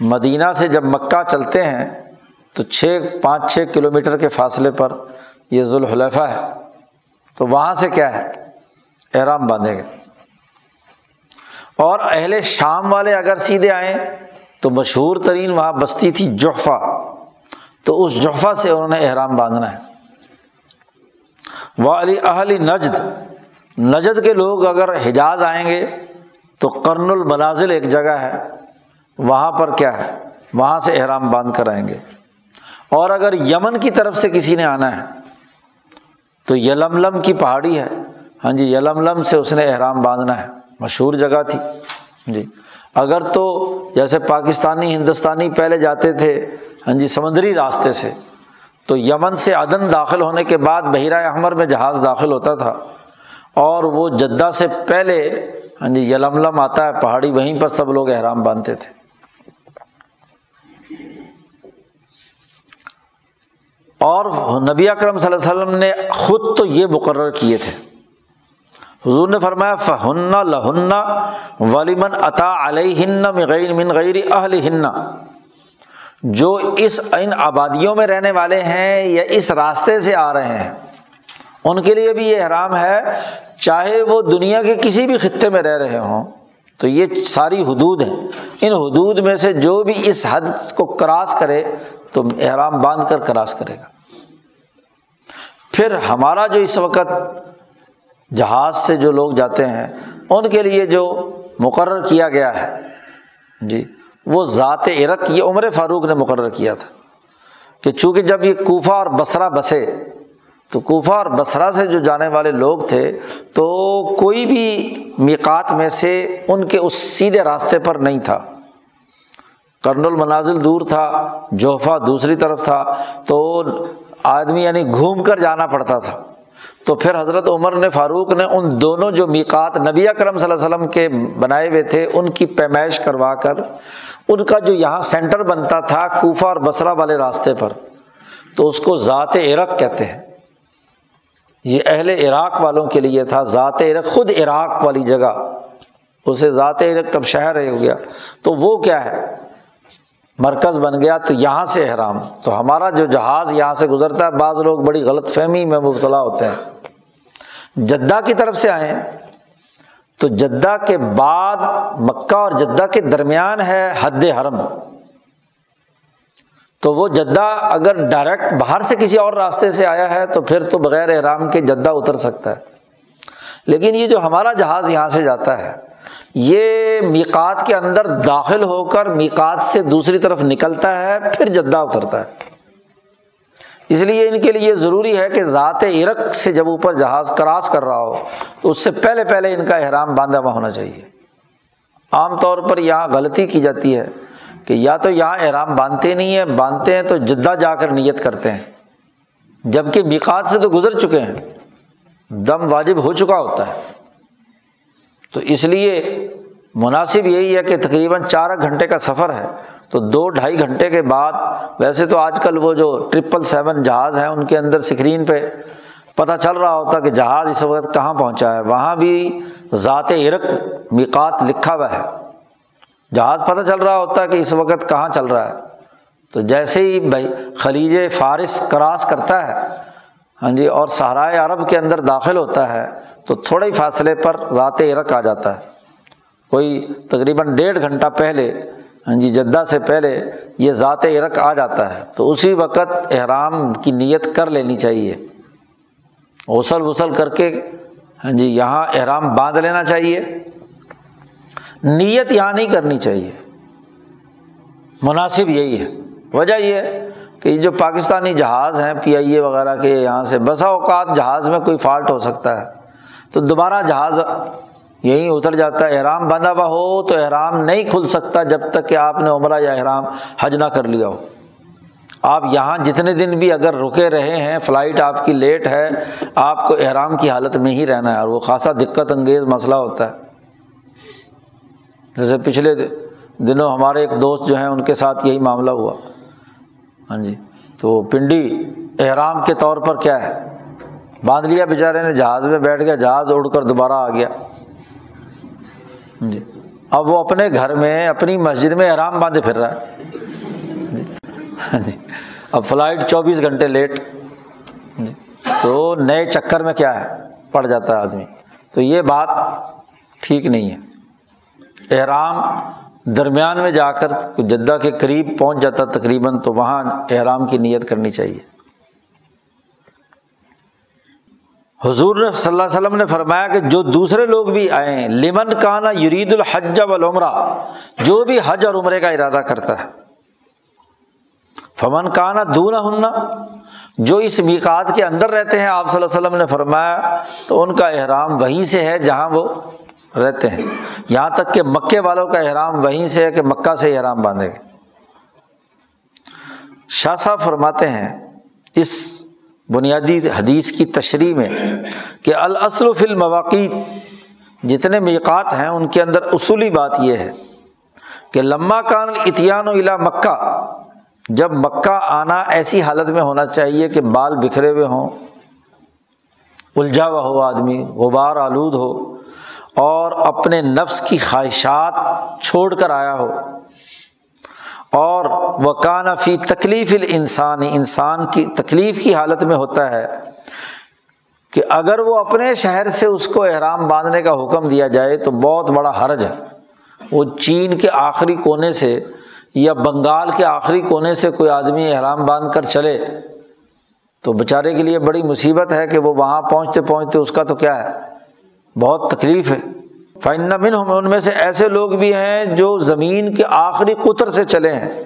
مدینہ سے جب مکہ چلتے ہیں تو چھ، پانچ، چھ کلو میٹر کے فاصلے پر یہ ذوالحلیفہ ہے۔ تو وہاں سے کیا ہے؟ احرام باندھیں گے۔ اور اہل شام والے اگر سیدھے آئیں تو مشہور ترین وہاں بستی تھی جوفا تو اس جوفا سے انہوں نے احرام باندھنا ہے۔ وہ علی اہلی نجد نجد کے لوگ اگر حجاز آئیں گے تو کرن المنازل ایک جگہ ہے، وہاں پر کیا ہے؟ وہاں سے احرام باندھ کر آئیں گے۔ اور اگر یمن کی طرف سے کسی نے آنا ہے، تو یلم لم کی پہاڑی ہے۔ ہاں جی یلم لم سے اس نے احرام باندھنا ہے۔ مشہور جگہ تھی۔ جی اگر تو جیسے پاکستانی، ہندوستانی پہلے جاتے تھے ہاں جی سمندری راستے سے۔ تو یمن سے عدن داخل ہونے کے بعد بحیرہ احمر میں جہاز داخل ہوتا تھا۔ اور وہ جدہ سے پہلے ہاں جی یلملم آتا ہے، پہاڑی وہیں پر سب لوگ احرام باندھتے تھے۔ اور نبی اکرم صلی اللہ علیہ وسلم نے خود تو یہ مقرر کیے تھے۔ حضور نے فرمایا فہن لہن ولیمن عطا علیہ مغیر من غیر اہل ہن جو اس ان آبادیوں میں رہنے والے ہیں یا اس راستے سے آ رہے ہیں، ان کے لیے بھی یہ احرام ہے، چاہے وہ دنیا کے کسی بھی خطے میں رہ رہے ہوں۔ تو یہ ساری حدود ہیں۔ ان حدود میں سے جو بھی اس حد کو کراس کرے، تو احرام باندھ کر کراس کرے گا۔ پھر ہمارا جو اس وقت جہاز سے جو لوگ جاتے ہیں، ان کے لیے جو مقرر کیا گیا ہے۔ جی۔ وہ ذات عرق یہ عمر فاروق نے مقرر کیا تھا کہ چونکہ جب یہ کوفہ اور بسرا بسے، تو کوفہ اور بسرا سے جو جانے والے لوگ تھے، تو کوئی بھی میکات میں سے ان کے اس سیدھے راستے پر نہیں تھا۔ کرن المنازل دور تھا جوفا دوسری طرف تھا، تو آدمی یعنی گھوم کر جانا پڑتا تھا۔ تو پھر حضرت عمر نے فاروق نے ان دونوں جو میکات نبی کرم صلی اللہ علیہ وسلم کے بنائے ہوئے تھے، ان کی پیمائش کروا کر، ان کا جو یہاں سینٹر بنتا تھا کوفہ اور بسرا والے راستے پر، تو اس کو ذات عرق کہتے ہیں۔ یہ اہل عراق والوں کے لیے تھا، ذات عرق، خود عراق والی جگہ۔ اسے ذات کب شہر ہو گیا۔ تو وہ کیا ہے؟ مرکز بن گیا تو یہاں سے احرام۔ تو ہمارا جو جہاز یہاں سے گزرتا ہے، بعض لوگ بڑی غلط فہمی میں مبتلا ہوتے ہیں۔ جدہ کی طرف سے آئے تو جدہ کے بعد مکہ اور جدہ کے درمیان ہے حد حرم۔ تو وہ جدہ اگر ڈائریکٹ باہر سے کسی اور راستے سے آیا ہے، تو پھر تو بغیر احرام کے جدہ اتر سکتا ہے۔ لیکن یہ جو ہمارا جہاز یہاں سے جاتا ہے یہ میقات کے اندر داخل ہو کر میقات سے دوسری طرف نکلتا ہے، پھر جدہ اترتا ہے۔ اس لیے ان کے لیے ضروری ہے کہ ذات عرق سے جب اوپر جہاز کراس کر رہا ہو، تو اس سے پہلے پہلے ان کا احرام باندھا ہوا ہونا چاہیے۔ عام طور پر یہاں غلطی کی جاتی ہے کہ یا تو یہاں احرام باندھتے نہیں ہیں، باندھتے ہیں تو جدہ جا کر نیت کرتے ہیں۔ جبکہ میقات سے تو گزر چکے ہیں، دم واجب ہو چکا ہوتا ہے۔ تو اس لیے مناسب یہی ہے کہ تقریباً چار گھنٹے کا سفر ہے۔ تو دو ڈھائی گھنٹے کے بعد، ویسے تو آج کل وہ جو ٹرپل سیون جہاز ہیں ان کے اندر اسکرین پہ پتہ چل رہا ہوتا کہ جہاز اس وقت کہاں پہنچا ہے۔ وہاں بھی ذات عرق مقات لکھا ہوا ہے۔ جہاز پتہ چل رہا ہوتا ہے کہ اس وقت کہاں چل رہا ہے۔ تو جیسے ہی بھائی خلیج فارس کراس کرتا ہے ہاں جی اور سہرائے عرب کے اندر داخل ہوتا ہے تو تھوڑے ہی فاصلے پر ذات عرق آ جاتا ہے۔ کوئی تقریباً ڈیڑھ گھنٹہ پہلے ہاں جی جدہ سے پہلے یہ ذات عرق آ جاتا ہے۔ تو اسی وقت احرام کی نیت کر لینی چاہیے۔ غسل وسل کر کے ہاں جی یہاں احرام باندھ لینا چاہیے۔ نیت یہاں نہیں کرنی چاہیے۔ مناسب یہی ہے۔ وجہ یہ کہ جو پاکستانی جہاز ہیں، پی آئی اے وغیرہ کے یہاں سے، بسا اوقات جہاز میں کوئی فالٹ ہو سکتا ہے۔ تو دوبارہ جہاز یہیں اتر جاتا ہے، احرام بندھا ہوا ہو تو احرام نہیں کھل سکتا جب تک کہ آپ نے عمرہ یا احرام حج نہ کر لیا ہو۔ آپ یہاں جتنے دن بھی اگر رکے رہے ہیں، فلائٹ آپ کی لیٹ ہے، آپ کو احرام کی حالت میں ہی رہنا ہے اور وہ خاصا دقت انگیز مسئلہ ہوتا ہے۔ جیسے پچھلے دنوں ہمارے ایک دوست جو ہیں، ان کے ساتھ یہی معاملہ ہوا۔ ہاں جی تو پنڈی، احرام کے طور پر کیا ہے؟ باندھ لیا بیچارے نے، جہاز میں بیٹھ گیا، جہاز اڑ کر دوبارہ آ گیا۔ جی۔ اب وہ اپنے گھر میں، اپنی مسجد میں احرام باندھے پھر رہا ہے۔ جی۔ جی۔ اب فلائٹ چوبیس گھنٹے لیٹ۔ جی۔ تو نئے چکر میں کیا ہے؟ پڑ جاتا ہے آدمی۔ تو یہ بات ٹھیک نہیں ہے۔ احرام درمیان میں جا کر جدہ کے قریب پہنچ جاتا تقریباً، تو وہاں احرام کی نیت کرنی چاہیے۔ حضور صلی اللہ علیہ وسلم نے فرمایا کہ جو دوسرے لوگ بھی آئے لمن کانا یرید الحج والعمرہ، جو بھی حج اور عمرے کا ارادہ کرتا ہے، فمن کانا دون ہننا جو اس میقات کے اندر رہتے ہیں، آپ صلی اللہ علیہ وسلم نے فرمایا، تو ان کا احرام وہیں سے ہے جہاں وہ رہتے ہیں۔ یہاں تک کہ مکے والوں کا احرام وہیں سے ہے کہ مکہ سے احرام باندھے گے شاہ صاحب فرماتے ہیں، اس بنیادی حدیث کی تشریح میں کہ الاصل فی المواقع جتنے میقات ہیں، ان کے اندر اصولی بات یہ ہے کہ لمہ کان اتیان و الا مکہ، جب مکہ آنا ایسی حالت میں ہونا چاہیے کہ بال بکھرے ہوئے ہوں، الجھا ہوا ہو آدمی، غبار آلود ہو، اور اپنے نفس کی خواہشات چھوڑ کر آیا ہو اور وہ کانفی تکلیف انسان انسان کی تکلیف کی حالت میں ہوتا ہے کہ اگر وہ اپنے شہر سے اس کو احرام باندھنے کا حکم دیا جائے تو بہت بڑا حرج ہے۔ وہ چین کے آخری کونے سے یا بنگال کے آخری کونے سے کوئی آدمی احرام باندھ کر چلے تو بیچارے کے لیے بڑی مصیبت ہے کہ وہ وہاں پہنچتے پہنچتے اس کا تو کیا ہے؟ بہت تکلیف ہے۔ فن من ان میں سے ایسے لوگ بھی ہیں جو زمین کے آخری قطر سے چلے ہیں۔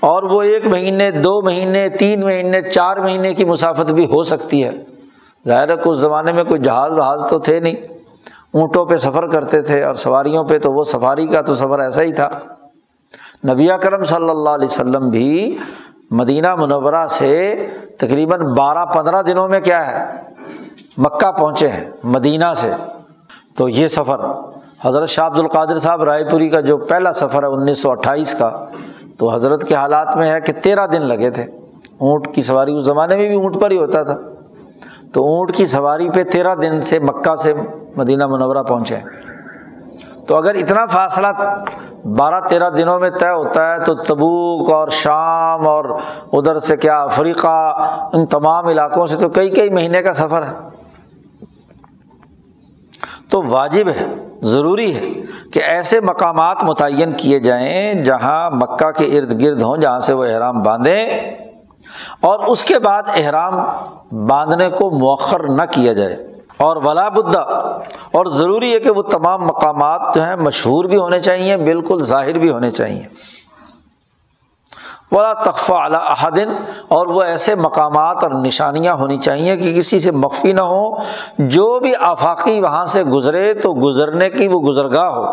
اور وہ ایک مہینے، دو مہینے، تین مہینے، چار مہینے کی مسافت بھی ہو سکتی ہے۔ ظاہر ہے کچھ زمانے میں کوئی جہاز وہاز تو تھے نہیں۔ اونٹوں پہ سفر کرتے تھے اور سواریوں پہ تو وہ سفاری کا تو سفر ایسا ہی تھا۔ نبی کرم صلی اللہ علیہ وسلم بھی مدینہ منورہ سے تقریباً بارہ پندرہ دنوں میں کیا ہے؟ مکہ پہنچے ہیں، مدینہ سے۔ تو یہ سفر، حضرت شاہ عبد القادر صاحب رائے پوری کا جو پہلا سفر ہے انیس سو اٹھائیس کا، تو حضرت کے حالات میں ہے کہ تیرہ دن لگے تھے۔ اونٹ کی سواری اس زمانے میں بھی اونٹ پر ہی ہوتا تھا۔ تو اونٹ کی سواری پہ تیرہ دن سے مکہ سے مدینہ منورہ پہنچے۔ تو اگر اتنا فاصلہ بارہ تیرہ دنوں میں طے ہوتا ہے تو تبوک اور شام اور ادھر سے کیا، افریقہ، ان تمام علاقوں سے تو کئی کئی مہینے کا سفر ہے۔ تو واجب ہے، ضروری ہے کہ ایسے مقامات متعین کیے جائیں جہاں مکہ کے ارد گرد ہوں، جہاں سے وہ احرام باندھیں اور اس کے بعد احرام باندھنے کو مؤخر نہ کیا جائے۔ اور ولا بدہ اور ضروری ہے کہ وہ تمام مقامات جو ہیں مشہور بھی ہونے چاہیے بالکل ظاہر بھی ہونے چاہیے ولا تخفہ اعلیٰ احدن اور وہ ایسے مقامات اور نشانیاں ہونی چاہیے کہ کسی سے مخفی نہ ہو، جو بھی آفاقی وہاں سے گزرے تو گزرنے کی وہ گزرگاہ ہو۔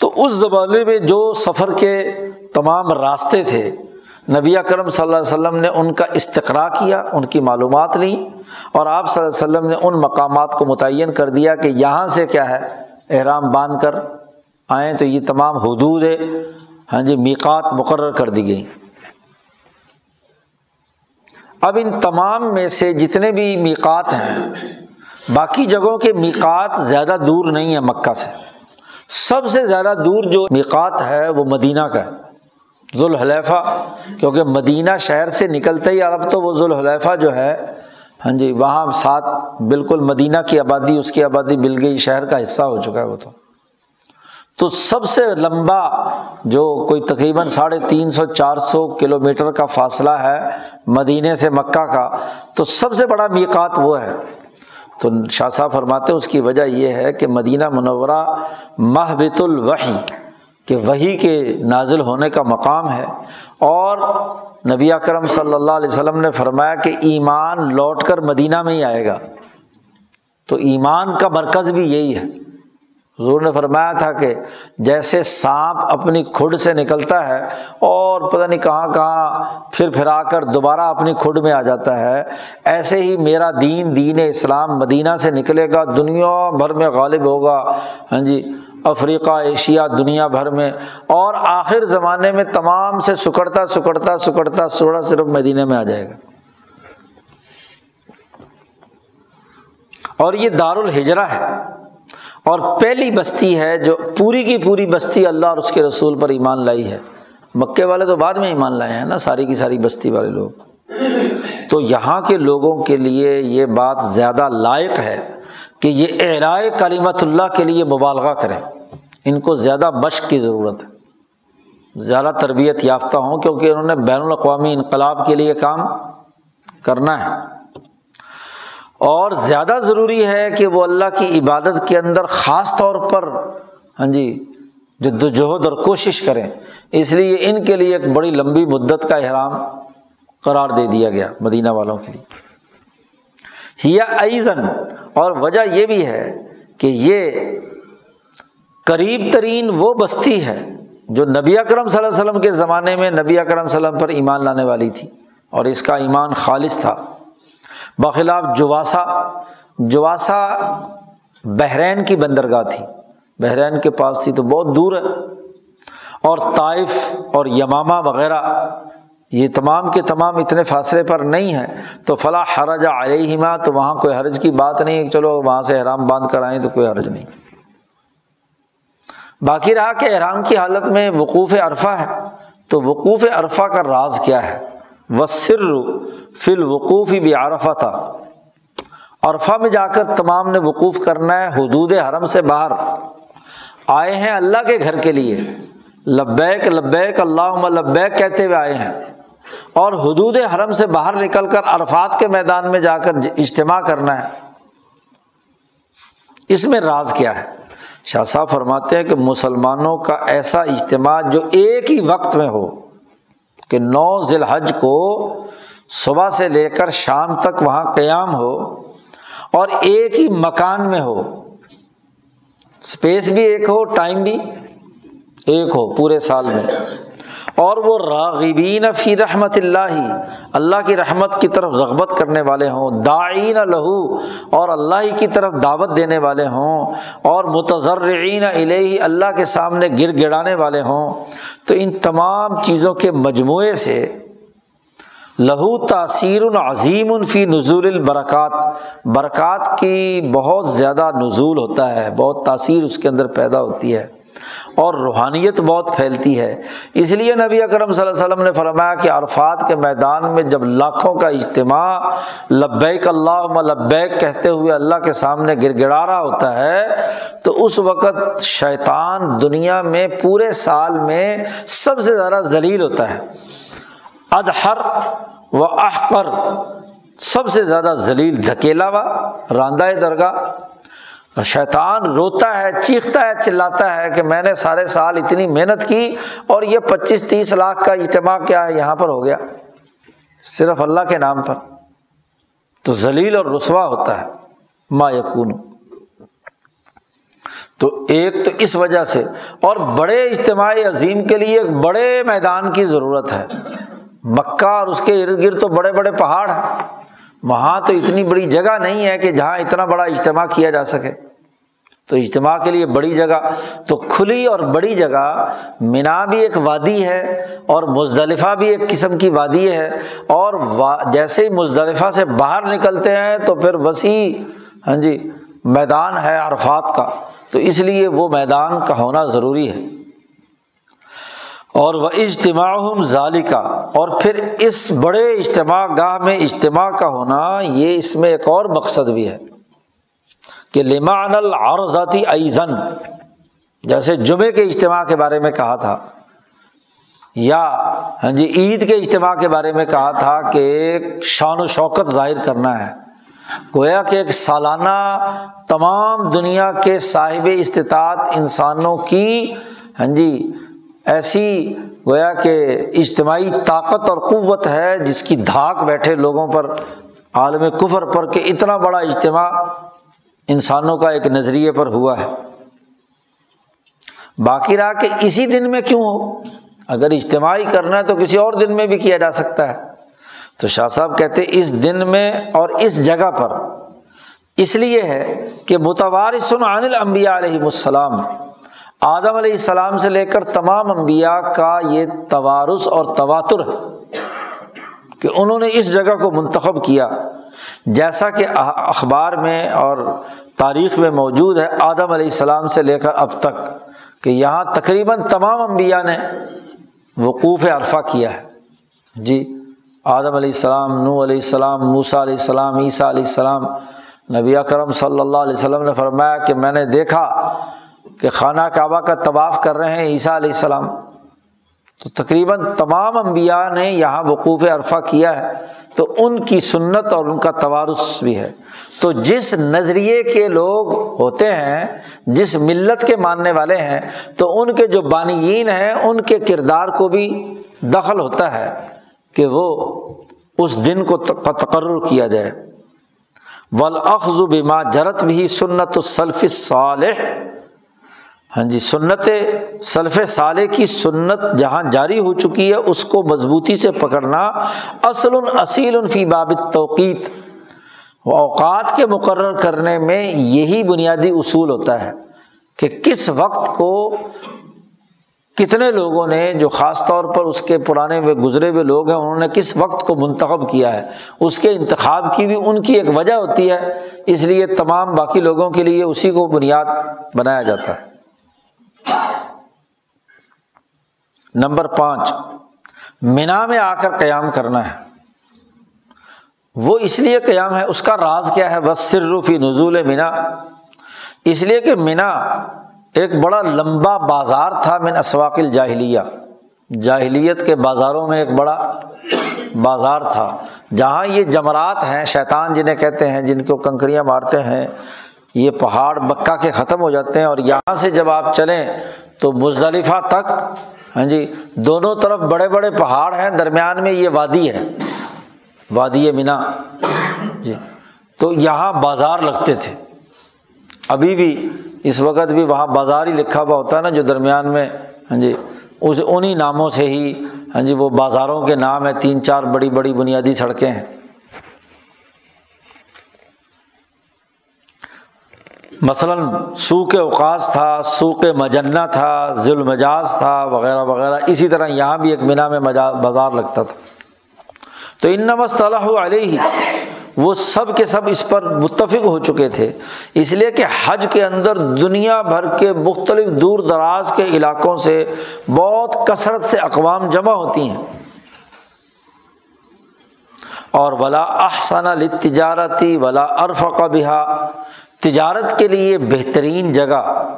تو اس زمانے میں جو سفر کے تمام راستے تھے، نبی کرم صلی اللہ علیہ وسلم نے ان کا استقرا کیا، ان کی معلومات لیں اور آپ صلی اللہ علیہ وسلم نے ان مقامات کو متعین کر دیا کہ یہاں سے کیا ہے، احرام باندھ کر آئیں تو یہ تمام حدود ہاں جی میقات مقرر کر دی گئی۔ اب ان تمام میں سے جتنے بھی میقات ہیں، باقی جگہوں کے میقات زیادہ دور نہیں ہے مکہ سے۔ سب سے زیادہ دور جو میقات ہے، وہ مدینہ کا ہے۔ ذوالحلیفہ، کیونکہ مدینہ شہر سے نکلتے ہی عرب تو وہ ذوالحلیفہ جو ہے ہاں جی وہاں ساتھ بالکل مدینہ کی آبادی، اس کی آبادی مل گئی، شہر کا حصہ ہو چکا ہے وہ تو۔ تو سب سے لمبا جو کوئی تقریباً ساڑھے تین سو چار سو کلو میٹر کا فاصلہ ہے مدینے سے مکہ کا، تو سب سے بڑا میقات وہ ہے۔ تو شاہ صاحب فرماتے اس کی وجہ یہ ہے کہ مدینہ منورہ محبت الوحی کہ وہی کے نازل ہونے کا مقام ہے۔ اور نبی اکرم صلی اللہ علیہ وسلم نے فرمایا کہ ایمان لوٹ کر مدینہ میں ہی آئے گا۔ تو ایمان کا مرکز بھی یہی ہے۔ حضور نے فرمایا تھا کہ جیسے سانپ اپنی کھڈ سے نکلتا ہے اور پتہ نہیں کہاں کہاں پھر پھر آ کر دوبارہ اپنی کھڈ میں آ جاتا ہے، ایسے ہی میرا دین دین اسلام مدینہ سے نکلے گا، دنیا بھر میں غالب ہوگا۔ ہاں جی افریقہ، ایشیا، دنیا بھر میں۔ اور آخر زمانے میں تمام سے سکڑتا سکڑتا سکڑتا سوڑا صرف مدینے میں آ جائے گا۔ اور یہ دار الحجرا ہے۔ اور پہلی بستی ہے جو پوری کی پوری بستی اللہ اور اس کے رسول پر ایمان لائی ہے۔ مکے والے تو بعد میں ایمان لائے ہیں نا، ساری کی ساری بستی والے لوگ۔ تو یہاں کے لوگوں کے لیے یہ بات زیادہ لائق ہے کہ یہ اعلائے کلیمت اللہ کے لیے مبالغہ کریں۔ ان کو زیادہ مشق کی ضرورت ہے۔ زیادہ تربیت یافتہ ہوں کیونکہ انہوں نے بین الاقوامی انقلاب کے لیے کام کرنا ہے۔ اور زیادہ ضروری ہے کہ وہ اللہ کی عبادت کے اندر خاص طور پر ہاں جی جد وجہد اور کوشش کریں۔ اس لیے ان کے لیے ایک بڑی لمبی مدت کا احرام قرار دے دیا گیا مدینہ والوں کے لیے۔ ہیا ایزن، اور وجہ یہ بھی ہے کہ یہ قریب ترین وہ بستی ہے جو نبی اکرم صلی اللہ علیہ وسلم کے زمانے میں نبی اکرم صلی اللہ علیہ وسلم پر ایمان لانے والی تھی، اور اس کا ایمان خالص تھا۔ بخلاف جواسا جواسا بحرین کی بندرگاہ تھی۔ بحرین کے پاس تھی تو بہت دور ہے۔ اور طائف اور یمامہ وغیرہ، یہ تمام کے تمام اتنے فاصلے پر نہیں ہیں۔ تو فلاں حرج علیہما، تو وہاں کوئی حرج کی بات نہیں چلو وہاں سے احرام باندھ کر آئیں تو کوئی حرج نہیں۔ باقی رہا کہ احرام کی حالت میں وقوف عرفہ ہے۔ تو وقوف عرفہ کا راز کیا ہے؟ وہ سر فل بھی عرفہ تھا عرفہ میں جا کر تمام نے وقوف کرنا ہے، حدود حرم سے باہر۔ آئے ہیں اللہ کے گھر کے لیے۔ لبیک لبیک اللہ لبیک کہتے ہوئے آئے ہیں۔ اور حدود حرم سے باہر نکل کر عرفات کے میدان میں جا کر اجتماع کرنا ہے۔ اس میں راز کیا ہے؟ شاہ صاحب فرماتے ہیں کہ مسلمانوں کا ایسا اجتماع جو ایک ہی وقت میں ہو۔ کہ نو ذی الحج کو صبح سے لے کر شام تک وہاں قیام ہو اور ایک ہی مکان میں ہو۔ اسپیس بھی ایک ہو ٹائم بھی ایک ہو پورے سال میں۔ اور وہ راغبین فی رحمت اللہ اللہ کی رحمت کی طرف رغبت کرنے والے ہوں دائین لہو، اور اللہ ہی کی طرف دعوت دینے والے ہوں، اور متضرعین علیہ اللہ کے سامنے گر گڑانے والے ہوں۔ تو ان تمام چیزوں کے مجموعے سے لہو تاثیر عظیم الفی نزول البرکات، برکات کی بہت زیادہ نزول ہوتا ہے، بہت تاثیر اس کے اندر پیدا ہوتی ہے۔ اور روحانیت بہت پھیلتی ہے۔ اس لیے نبی اکرم صلی اللہ علیہ وسلم نے فرمایا کہ عرفات کے میدان میں جب لاکھوں کا اجتماع لبیک اللہ لبیک کہتے ہوئے اللہ کے سامنے گر گڑا رہا ہوتا ہے، تو اس وقت شیطان دنیا میں پورے سال میں سب سے زیادہ ذلیل ہوتا ہے۔ ادہر و احقر سب سے زیادہ ذلیل دھکیلا ہوا راندہ درگاہ۔ شیطان روتا ہے، چیختا ہے، چلاتا ہے کہ میں نے سارے سال اتنی محنت کی اور یہ پچیس تیس لاکھ کا اجتماع کیا ہے، یہاں پر ہو گیا۔ صرف اللہ کے نام پر۔ تو ذلیل اور رسوا ہوتا ہے۔ ما یقون تو ایک تو اس وجہ سے۔ اور بڑے اجتماعی عظیم کے لیے ایک بڑے میدان کی ضرورت ہے۔ مکہ اور اس کے ارد گرد تو بڑے بڑے پہاڑ ہیں۔ وہاں تو اتنی بڑی جگہ نہیں ہے کہ جہاں اتنا بڑا اجتماع کیا جا سکے۔ تو اجتماع کے لیے بڑی جگہ، تو کھلی اور بڑی جگہ مینا بھی ایک وادی ہے اور مزدلفہ بھی ایک قسم کی وادی ہے اور جیسے ہی مزدلفہ سے باہر نکلتے ہیں تو پھر وسیع ہاں جی میدان ہے عرفات کا۔ تو اس لیے وہ میدان کا ہونا ضروری ہے۔ اور وہ اجتماع ظالی کا اور پھر اس بڑے اجتماع گاہ میں اجتماع کا ہونا، یہ اس میں ایک اور مقصد بھی ہے۔ کہ لمان العرضاتی ایزن جیسے جمعے کے اجتماع کے بارے میں کہا تھا، یا ہاں جی عید کے اجتماع کے بارے میں کہا تھا کہ ایک شان و شوکت ظاہر کرنا ہے۔ گویا کہ ایک سالانہ تمام دنیا کے صاحب استطاعت انسانوں کی ہاں جی ایسی گویا کہ اجتماعی طاقت اور قوت ہے جس کی دھاک بیٹھے لوگوں پر، عالم کفر پر کہ اتنا بڑا اجتماع انسانوں کا ایک نظریے پر ہوا ہے۔ باقی رہا کہ اسی دن میں کیوں ہو؟ اگر اجتماعی کرنا ہے تو کسی اور دن میں بھی کیا جا سکتا ہے۔ تو شاہ صاحب کہتے اس دن میں اور اس جگہ پر۔ اس لیے ہے کہ متوارث عن الانبیاء علیہ السلام۔ آدم علیہ السلام سے لے کر تمام انبیاء کا یہ توارث اور تواتر ہے کہ انہوں نے اس جگہ کو منتخب کیا۔ جیسا کہ اخبار میں اور تاریخ میں موجود ہے، آدم علیہ السلام سے لے کر اب تک کہ یہاں تقریباً تمام انبیاء نے وقوف عرفہ کیا ہے۔ جی آدم علیہ السلام نو علیہ السلام موسا علیہ السلام، عیسیٰ علیہ السلام، نبی کرم صلی اللہ علیہ وسلم نے فرمایا کہ میں نے دیکھا کہ خانہ کعبہ کا طواف کر رہے ہیں عیسیٰ علیہ السلام۔ تو تقریباً تمام انبیاء نے یہاں وقوف عرفہ کیا ہے۔ تو ان کی سنت اور ان کا توارث بھی ہے۔ تو جس نظریے کے لوگ ہوتے ہیں، جس ملت کے ماننے والے ہیں، تو ان کے جو بانیین ہیں، ان کے کردار کو بھی دخل ہوتا ہے کہ وہ اس دن کو تقرر کیا جائے۔ ولاخذ بما جرت بھی سنت السلف صالح ہاں جی سنت سلف سالے کی سنت جہاں جاری ہو چکی ہے، اس کو مضبوطی سے پکڑنا اصل اصیل فی باب توقیت اوقات کے مقرر کرنے میں یہی بنیادی اصول ہوتا ہے کہ کس وقت کو کتنے لوگوں نے، جو خاص طور پر اس کے پرانے ہوئے گزرے ہوئے لوگ ہیں، انہوں نے کس وقت کو منتخب کیا ہے۔ اس کے انتخاب کی بھی ان کی ایک وجہ ہوتی ہے، اس لیے تمام باقی لوگوں کے لیے اسی کو بنیاد بنایا جاتا ہے۔ نمبر پانچ، مینا میں آ کر قیام کرنا ہے۔ وہ اس لیے قیام ہے، اس کا راز کیا ہے؟ بس سرفی نزول مینا۔ اس لیے کہ مینا ایک بڑا لمبا بازار تھا من اسواق الجاہلیہ۔ جاہلیت کے بازاروں میں ایک بڑا بازار تھا۔ جہاں یہ جمرات ہیں، شیطان جنہیں کہتے ہیں، جن کو کنکریاں مارتے ہیں یہ پہاڑ مکہ کے ختم ہو جاتے ہیں اور یہاں سے جب آپ چلیں تو مزدلفہ تک ہاں جی دونوں طرف بڑے بڑے پہاڑ ہیں، درمیان میں یہ وادی ہے، وادی مینا۔ جی تو یہاں بازار لگتے تھے۔ ابھی بھی اس وقت بھی وہاں بازار ہی لکھا ہوا ہوتا ہے نا، جو درمیان میں ہاں جی اس انہیں ناموں سے ہی ہاں جی وہ بازاروں کے نام ہیں، تین چار بڑی بڑی بنیادی سڑکیں ہیں۔ مثلاً سوک اوقاس تھا سوک مجنہ تھا ذیل مجاز تھا وغیرہ وغیرہ، اسی طرح یہاں بھی ایک مینا میں بازار لگتا تھا۔ تو ان نمصطلح علیہ، وہ سب کے سب اس پر متفق ہو چکے تھے۔ اس لیے کہ حج کے اندر دنیا بھر کے مختلف دور دراز کے علاقوں سے بہت کثرت سے اقوام جمع ہوتی ہیں۔ اور ولا احسن تجارتی ولا ارف بہا تجارت کے لیے بہترین جگہ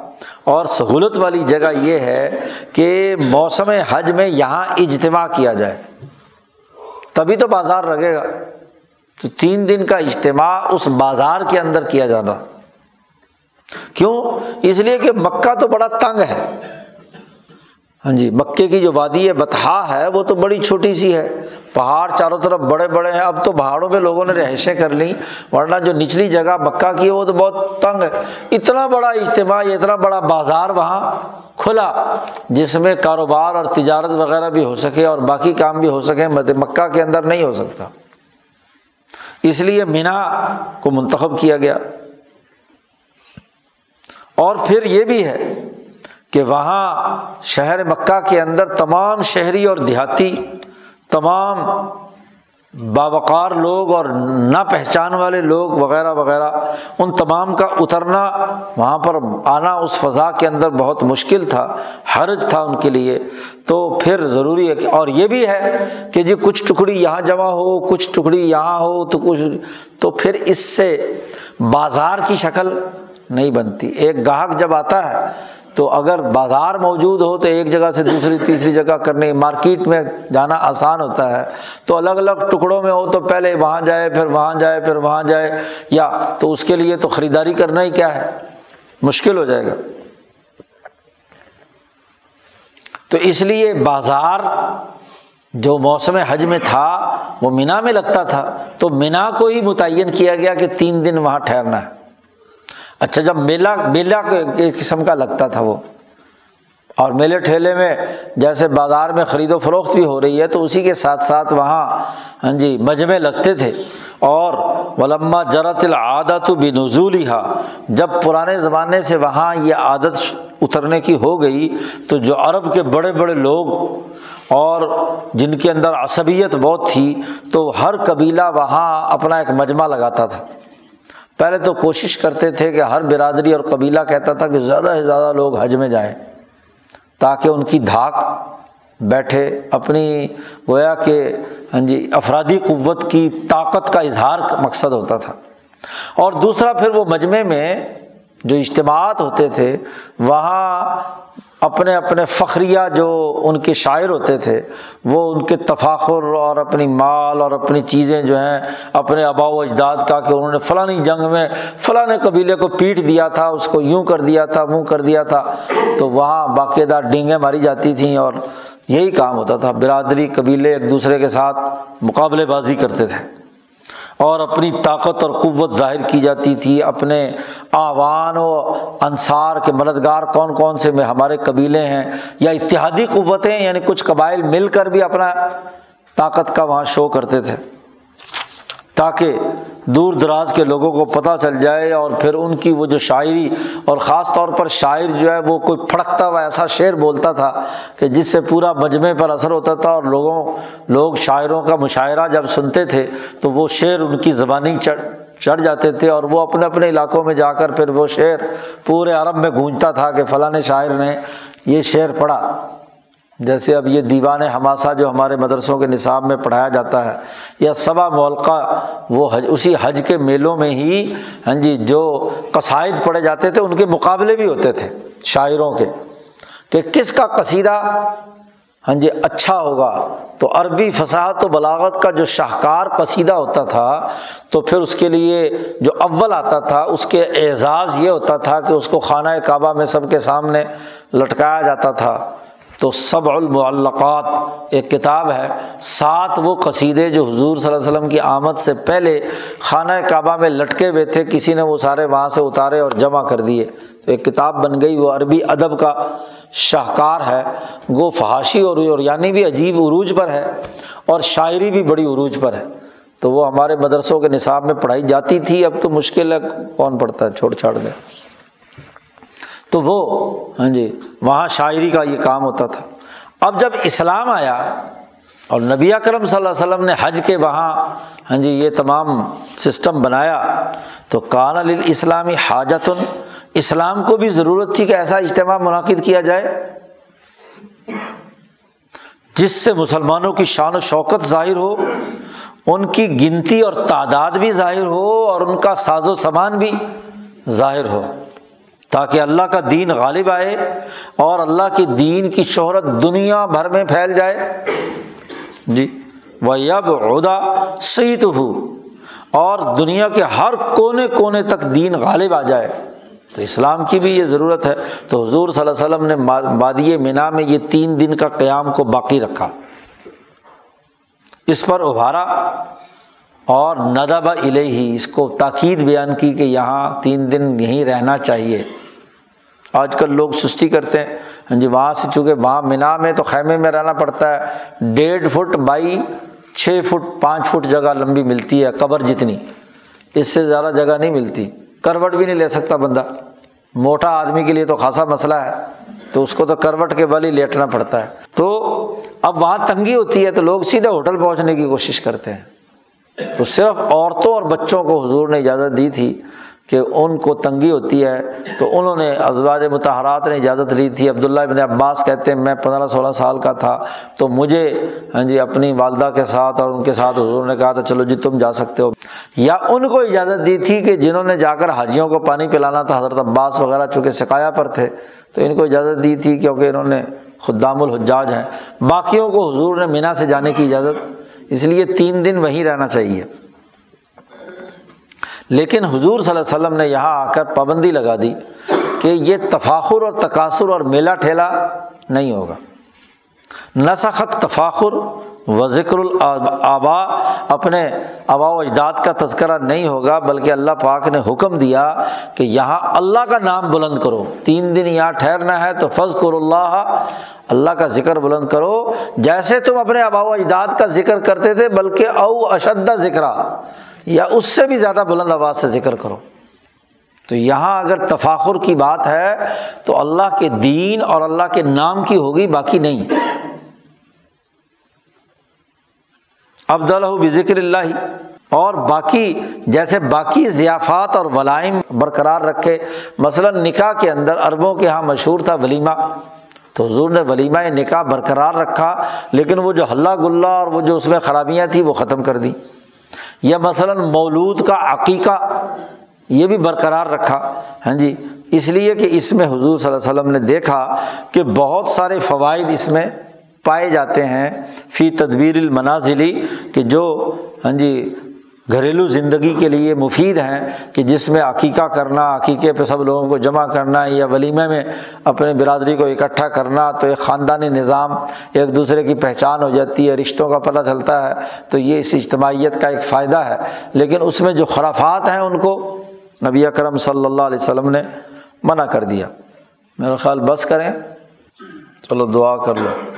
اور سہولت والی جگہ یہ ہے کہ موسم حج میں یہاں اجتماع کیا جائے۔ تبھی تو بازار لگے گا۔ تو تین دن کا اجتماع اس بازار کے اندر کیا جانا۔ کیوں؟ اس لیے کہ مکہ تو بڑا تنگ ہے۔ ہاں جی مکے کی جو وادی ہے بتہا ہے، وہ تو بڑی چھوٹی سی ہے۔ پہاڑ چاروں طرف بڑے بڑے ہیں، اب تو پہاڑوں میں لوگوں نے رہائشیں کر لی ورنہ جو نچلی جگہ مکہ کی ہے وہ تو بہت تنگ ہے۔ اتنا بڑا اجتماع اتنا بڑا بازار وہاں کھلا جس میں کاروبار اور تجارت وغیرہ بھی ہو سکے اور باقی کام بھی ہو سکے مکہ کے اندر نہیں ہو سکتا۔ اس لیے مینا کو منتخب کیا گیا۔ اور پھر یہ بھی ہے کہ وہاں شہر مکہ کے اندر تمام شہری اور دیہاتی تمام باوقار لوگ اور نہ پہچان والے لوگ وغیرہ وغیرہ، ان تمام کا اترنا وہاں پر آنا اس فضا کے اندر بہت مشکل تھا، حرج تھا ان کے لیے۔ تو پھر ضروری ہے کہ، اور یہ بھی ہے کہ جی کچھ ٹکڑی یہاں جمع ہو، کچھ ٹکڑی یہاں ہو، تو کچھ، تو پھر اس سے بازار کی شکل نہیں بنتی۔ ایک گاہک جب آتا ہے تو اگر بازار موجود ہو تو ایک جگہ سے دوسری، تیسری جگہ کرنے، مارکیٹ میں جانا آسان ہوتا ہے۔ تو الگ الگ ٹکڑوں میں ہو تو پہلے وہاں جائے، پھر وہاں جائے، پھر وہاں جائے۔ یا تو اس کے لیے تو خریداری کرنا ہی کیا ہے؟ مشکل ہو جائے گا۔ تو اس لیے بازار جو موسم حج میں تھا، وہ مینا میں لگتا تھا۔ تو مینا کو ہی متعین کیا گیا کہ تین دن وہاں ٹھہرنا ہے۔ اچھا جب میلہ میلہ قسم کا لگتا تھا وہ۔ اور میلے ٹھیلے میں جیسے بازار میں خرید و فروخت بھی ہو رہی ہے، تو اسی کے ساتھ ساتھ وہاں ہاں جی مجمے لگتے تھے۔ اور ولما جرت العادت بھی نزول ہا جب پرانے زمانے سے وہاں یہ عادت اترنے کی ہو گئی، تو جو عرب کے بڑے بڑے لوگ اور جن کے اندر عصبیت بہت تھی، تو ہر قبیلہ وہاں اپنا ایک مجمع لگاتا تھا۔ پہلے تو کوشش کرتے تھے کہ ہر برادری اور قبیلہ کہتا تھا کہ زیادہ سے زیادہ لوگ حج میں جائیں تاکہ ان کی دھاک بیٹھے اپنی گویا کہ ہاں جی افرادی قوت کی طاقت کا اظہار مقصد ہوتا تھا۔ اور دوسرا پھر وہ مجمع میں جو اجتماعات ہوتے تھے، وہاں اپنے اپنے فخریہ جو ان کے شاعر ہوتے تھے، وہ ان کے تفاخر اور اپنی مال اور اپنی چیزیں جو ہیں، اپنے آبا و اجداد کا کہ انہوں نے فلانی جنگ میں فلاں قبیلے کو پیٹ دیا تھا، اس کو یوں کر دیا تھا منہ کر دیا تھا، تو وہاں باقاعدہ ڈینگیں ماری جاتی تھیں اور یہی کام ہوتا تھا۔ برادری قبیلے ایک دوسرے کے ساتھ مقابلے بازی کرتے تھے۔ اور اپنی طاقت اور قوت ظاہر کی جاتی تھی۔ اپنے آوان و انصار کے مددگار کون کون سے میں ہمارے قبیلے ہیں یا اتحادی قوتیں یعنی کچھ قبائل مل کر بھی اپنا طاقت کا وہاں شو کرتے تھے۔ تاکہ دور دراز کے لوگوں کو پتہ چل جائے اور پھر ان کی وہ جو شاعری اور خاص طور پر شاعر جو ہے وہ کوئی پھڑکتا ہوا ایسا شعر بولتا تھا کہ جس سے پورا مجمع پر اثر ہوتا تھا اور لوگوں، لوگ شاعروں کا مشاعرہ جب سنتے تھے تو وہ شعر ان کی زبانی چڑھ چڑھ جاتے تھے اور وہ اپنے اپنے علاقوں میں جا کر پھر وہ شعر پورے عرب میں گونجتا تھا کہ فلاں شاعر نے یہ شعر پڑھا۔ جیسے اب یہ دیوان ہماسا جو ہمارے مدرسوں کے نصاب میں پڑھایا جاتا ہے، یا صبا مولقہ وہ حج، اسی حج کے میلوں میں ہی ہاں جی جو قصائد پڑھے جاتے تھے، ان کے مقابلے بھی ہوتے تھے شاعروں کے، کہ کس کا قصیدہ ہاں جی اچھا ہوگا؟ تو عربی فصاحت و بلاغت کا جو شاہکار قصیدہ ہوتا تھا، تو پھر اس کے لیے جو اول آتا تھا، اس کے اعزاز یہ ہوتا تھا کہ اس کو خانہ کعبہ میں سب کے سامنے لٹکایا جاتا تھا۔ تو سب المعلقات ایک کتاب ہے۔ سات وہ قصیدے جو حضور صلی اللہ علیہ وسلم کی آمد سے پہلے خانہ کعبہ میں لٹکے ہوئے تھے، کسی نے وہ سارے وہاں سے اتارے اور جمع کر دیے۔ تو ایک کتاب بن گئی، وہ عربی ادب کا شاہکار ہے۔ وہ فحاشی اور یعنی بھی عجیب عروج پر ہے اور شاعری بھی بڑی عروج پر ہے۔ تو وہ ہمارے مدرسوں کے نصاب میں پڑھائی جاتی تھی، اب تو مشکل ہے، کون پڑھتا ہے؟ چھوڑ چھاڑ دے۔ تو وہ ہاں جی وہاں شاعری کا یہ کام ہوتا تھا۔ اب جب اسلام آیا اور نبی اکرم صلی اللہ علیہ وسلم نے حج کے وہاں ہاں جی یہ تمام سسٹم بنایا تو کان الاسلامی حاجت اسلام کو بھی ضرورت تھی کہ ایسا اجتماع منعقد کیا جائے، جس سے مسلمانوں کی شان و شوکت ظاہر ہو، ان کی گنتی اور تعداد بھی ظاہر ہو اور ان کا ساز و سامان بھی ظاہر ہو۔ تاکہ اللہ کا دین غالب آئے اور اللہ کے دین کی شہرت دنیا بھر میں پھیل جائے۔ جی وہ یب عہدہ سعید ہو اور دنیا کے ہر کونے کونے تک دین غالب آ جائے۔ تو اسلام کی بھی یہ ضرورت ہے۔ تو حضور صلی اللہ علیہ وسلم نے بادی مینا میں یہ تین دن کا قیام کو باقی رکھا۔ اس پر ابھارا۔ اور ندبہ الہی اس کو تاکید بیان کی کہ یہاں تین دن یہیں رہنا چاہیے۔ آج کل لوگ سستی کرتے ہیں۔ ہاں جی وہاں سے چونکہ وہاں مینا میں تو خیمے میں رہنا پڑتا ہے۔ ڈیڑھ فٹ بائی چھ فٹ، پانچ فٹ جگہ لمبی ملتی ہے، قبر جتنی۔ اس سے زیادہ جگہ نہیں ملتی۔ کروٹ بھی نہیں لے سکتا بندہ۔ موٹا آدمی کے لیے تو خاصا مسئلہ ہے۔ تو اس کو تو کروٹ کے بل ہی لیٹنا پڑتا ہے۔ تو اب وہاں تنگی ہوتی ہے تو لوگ سیدھے ہوٹل پہنچنے کی کوشش کرتے ہیں۔ تو صرف عورتوں اور بچوں کو حضور نے اجازت دی تھی کہ ان کو تنگی ہوتی ہے، تو انہوں نے ازواج متحرات نے اجازت لی تھی۔ عبداللہ ابن عباس کہتے ہیں، میں پندرہ سولہ سال کا تھا، تو مجھے ہاں جی اپنی والدہ کے ساتھ اور ان کے ساتھ حضور نے کہا تھا، چلو جی تم جا سکتے ہو۔ یا ان کو اجازت دی تھی کہ جنہوں نے جا کر حاجیوں کو پانی پلانا تھا، حضرت عباس وغیرہ، چونکہ سکایا پر تھے، تو ان کو اجازت دی تھی کیونکہ انہوں نے خدام الحجاج ہیں۔ باقیوں کو حضور نے مینا سے جانے کی اجازت اس لیے تین دن وہیں رہنا چاہیے۔ لیکن حضور صلی اللہ علیہ وسلم نے یہاں آ کر پابندی لگا دی کہ یہ تفاخر اور تقاصر اور میلہ ٹھیلا نہیں ہوگا۔ نسخت تفاخر و ذکر الآبا اپنے آبا و اجداد کا تذکرہ نہیں ہوگا، بلکہ اللہ پاک نے حکم دیا کہ یہاں اللہ کا نام بلند کرو۔ تین دن یہاں ٹھہرنا ہے تو فض کر اللہ اللہ کا ذکر بلند کرو۔ جیسے تم اپنے آبا و اجداد کا ذکر کرتے تھے، بلکہ او اشدہ ذکر یا اس سے بھی زیادہ بلند آواز سے ذکر کرو۔ تو یہاں اگر تفاخر کی بات ہے، تو اللہ کے دین اور اللہ کے نام کی ہوگی، باقی نہیں۔ ابد ذکر اللہ۔ اور باقی جیسے باقی ضیافات اور ولائم برقرار رکھے، مثلاً نکاح کے اندر اربوں کے یہاں مشہور تھا ولیمہ۔ تو حضور نے ولیمہ نکاح برقرار رکھا، لیکن وہ جو ہلہ گلا اور وہ جو اس میں خرابیاں تھیں وہ ختم کر دی یا مثلاً مولود کا عقیقہ، یہ بھی برقرار رکھا۔ ہاں جی اس لیے کہ اس میں حضور صلی اللہ علیہ وسلم نے دیکھا کہ بہت سارے فوائد اس میں پائے جاتے ہیں فی تدبیر المنازلی کہ جو ہاں جی گھریلو زندگی کے لیے مفید ہیں، کہ جس میں عقیقہ کرنا، عقیقے پہ سب لوگوں کو جمع کرنا، یا ولیمے میں اپنے برادری کو اکٹھا کرنا، تو ایک خاندانی نظام، ایک دوسرے کی پہچان ہو جاتی ہے، رشتوں کا پتہ چلتا ہے، تو یہ اس اجتماعیت کا ایک فائدہ ہے۔ لیکن اس میں جو خرافات ہیں ان کو نبی اکرم صلی اللہ علیہ وسلم نے منع کر دیا۔ میرا خیال بس کریں۔ چلو دعا کر لو۔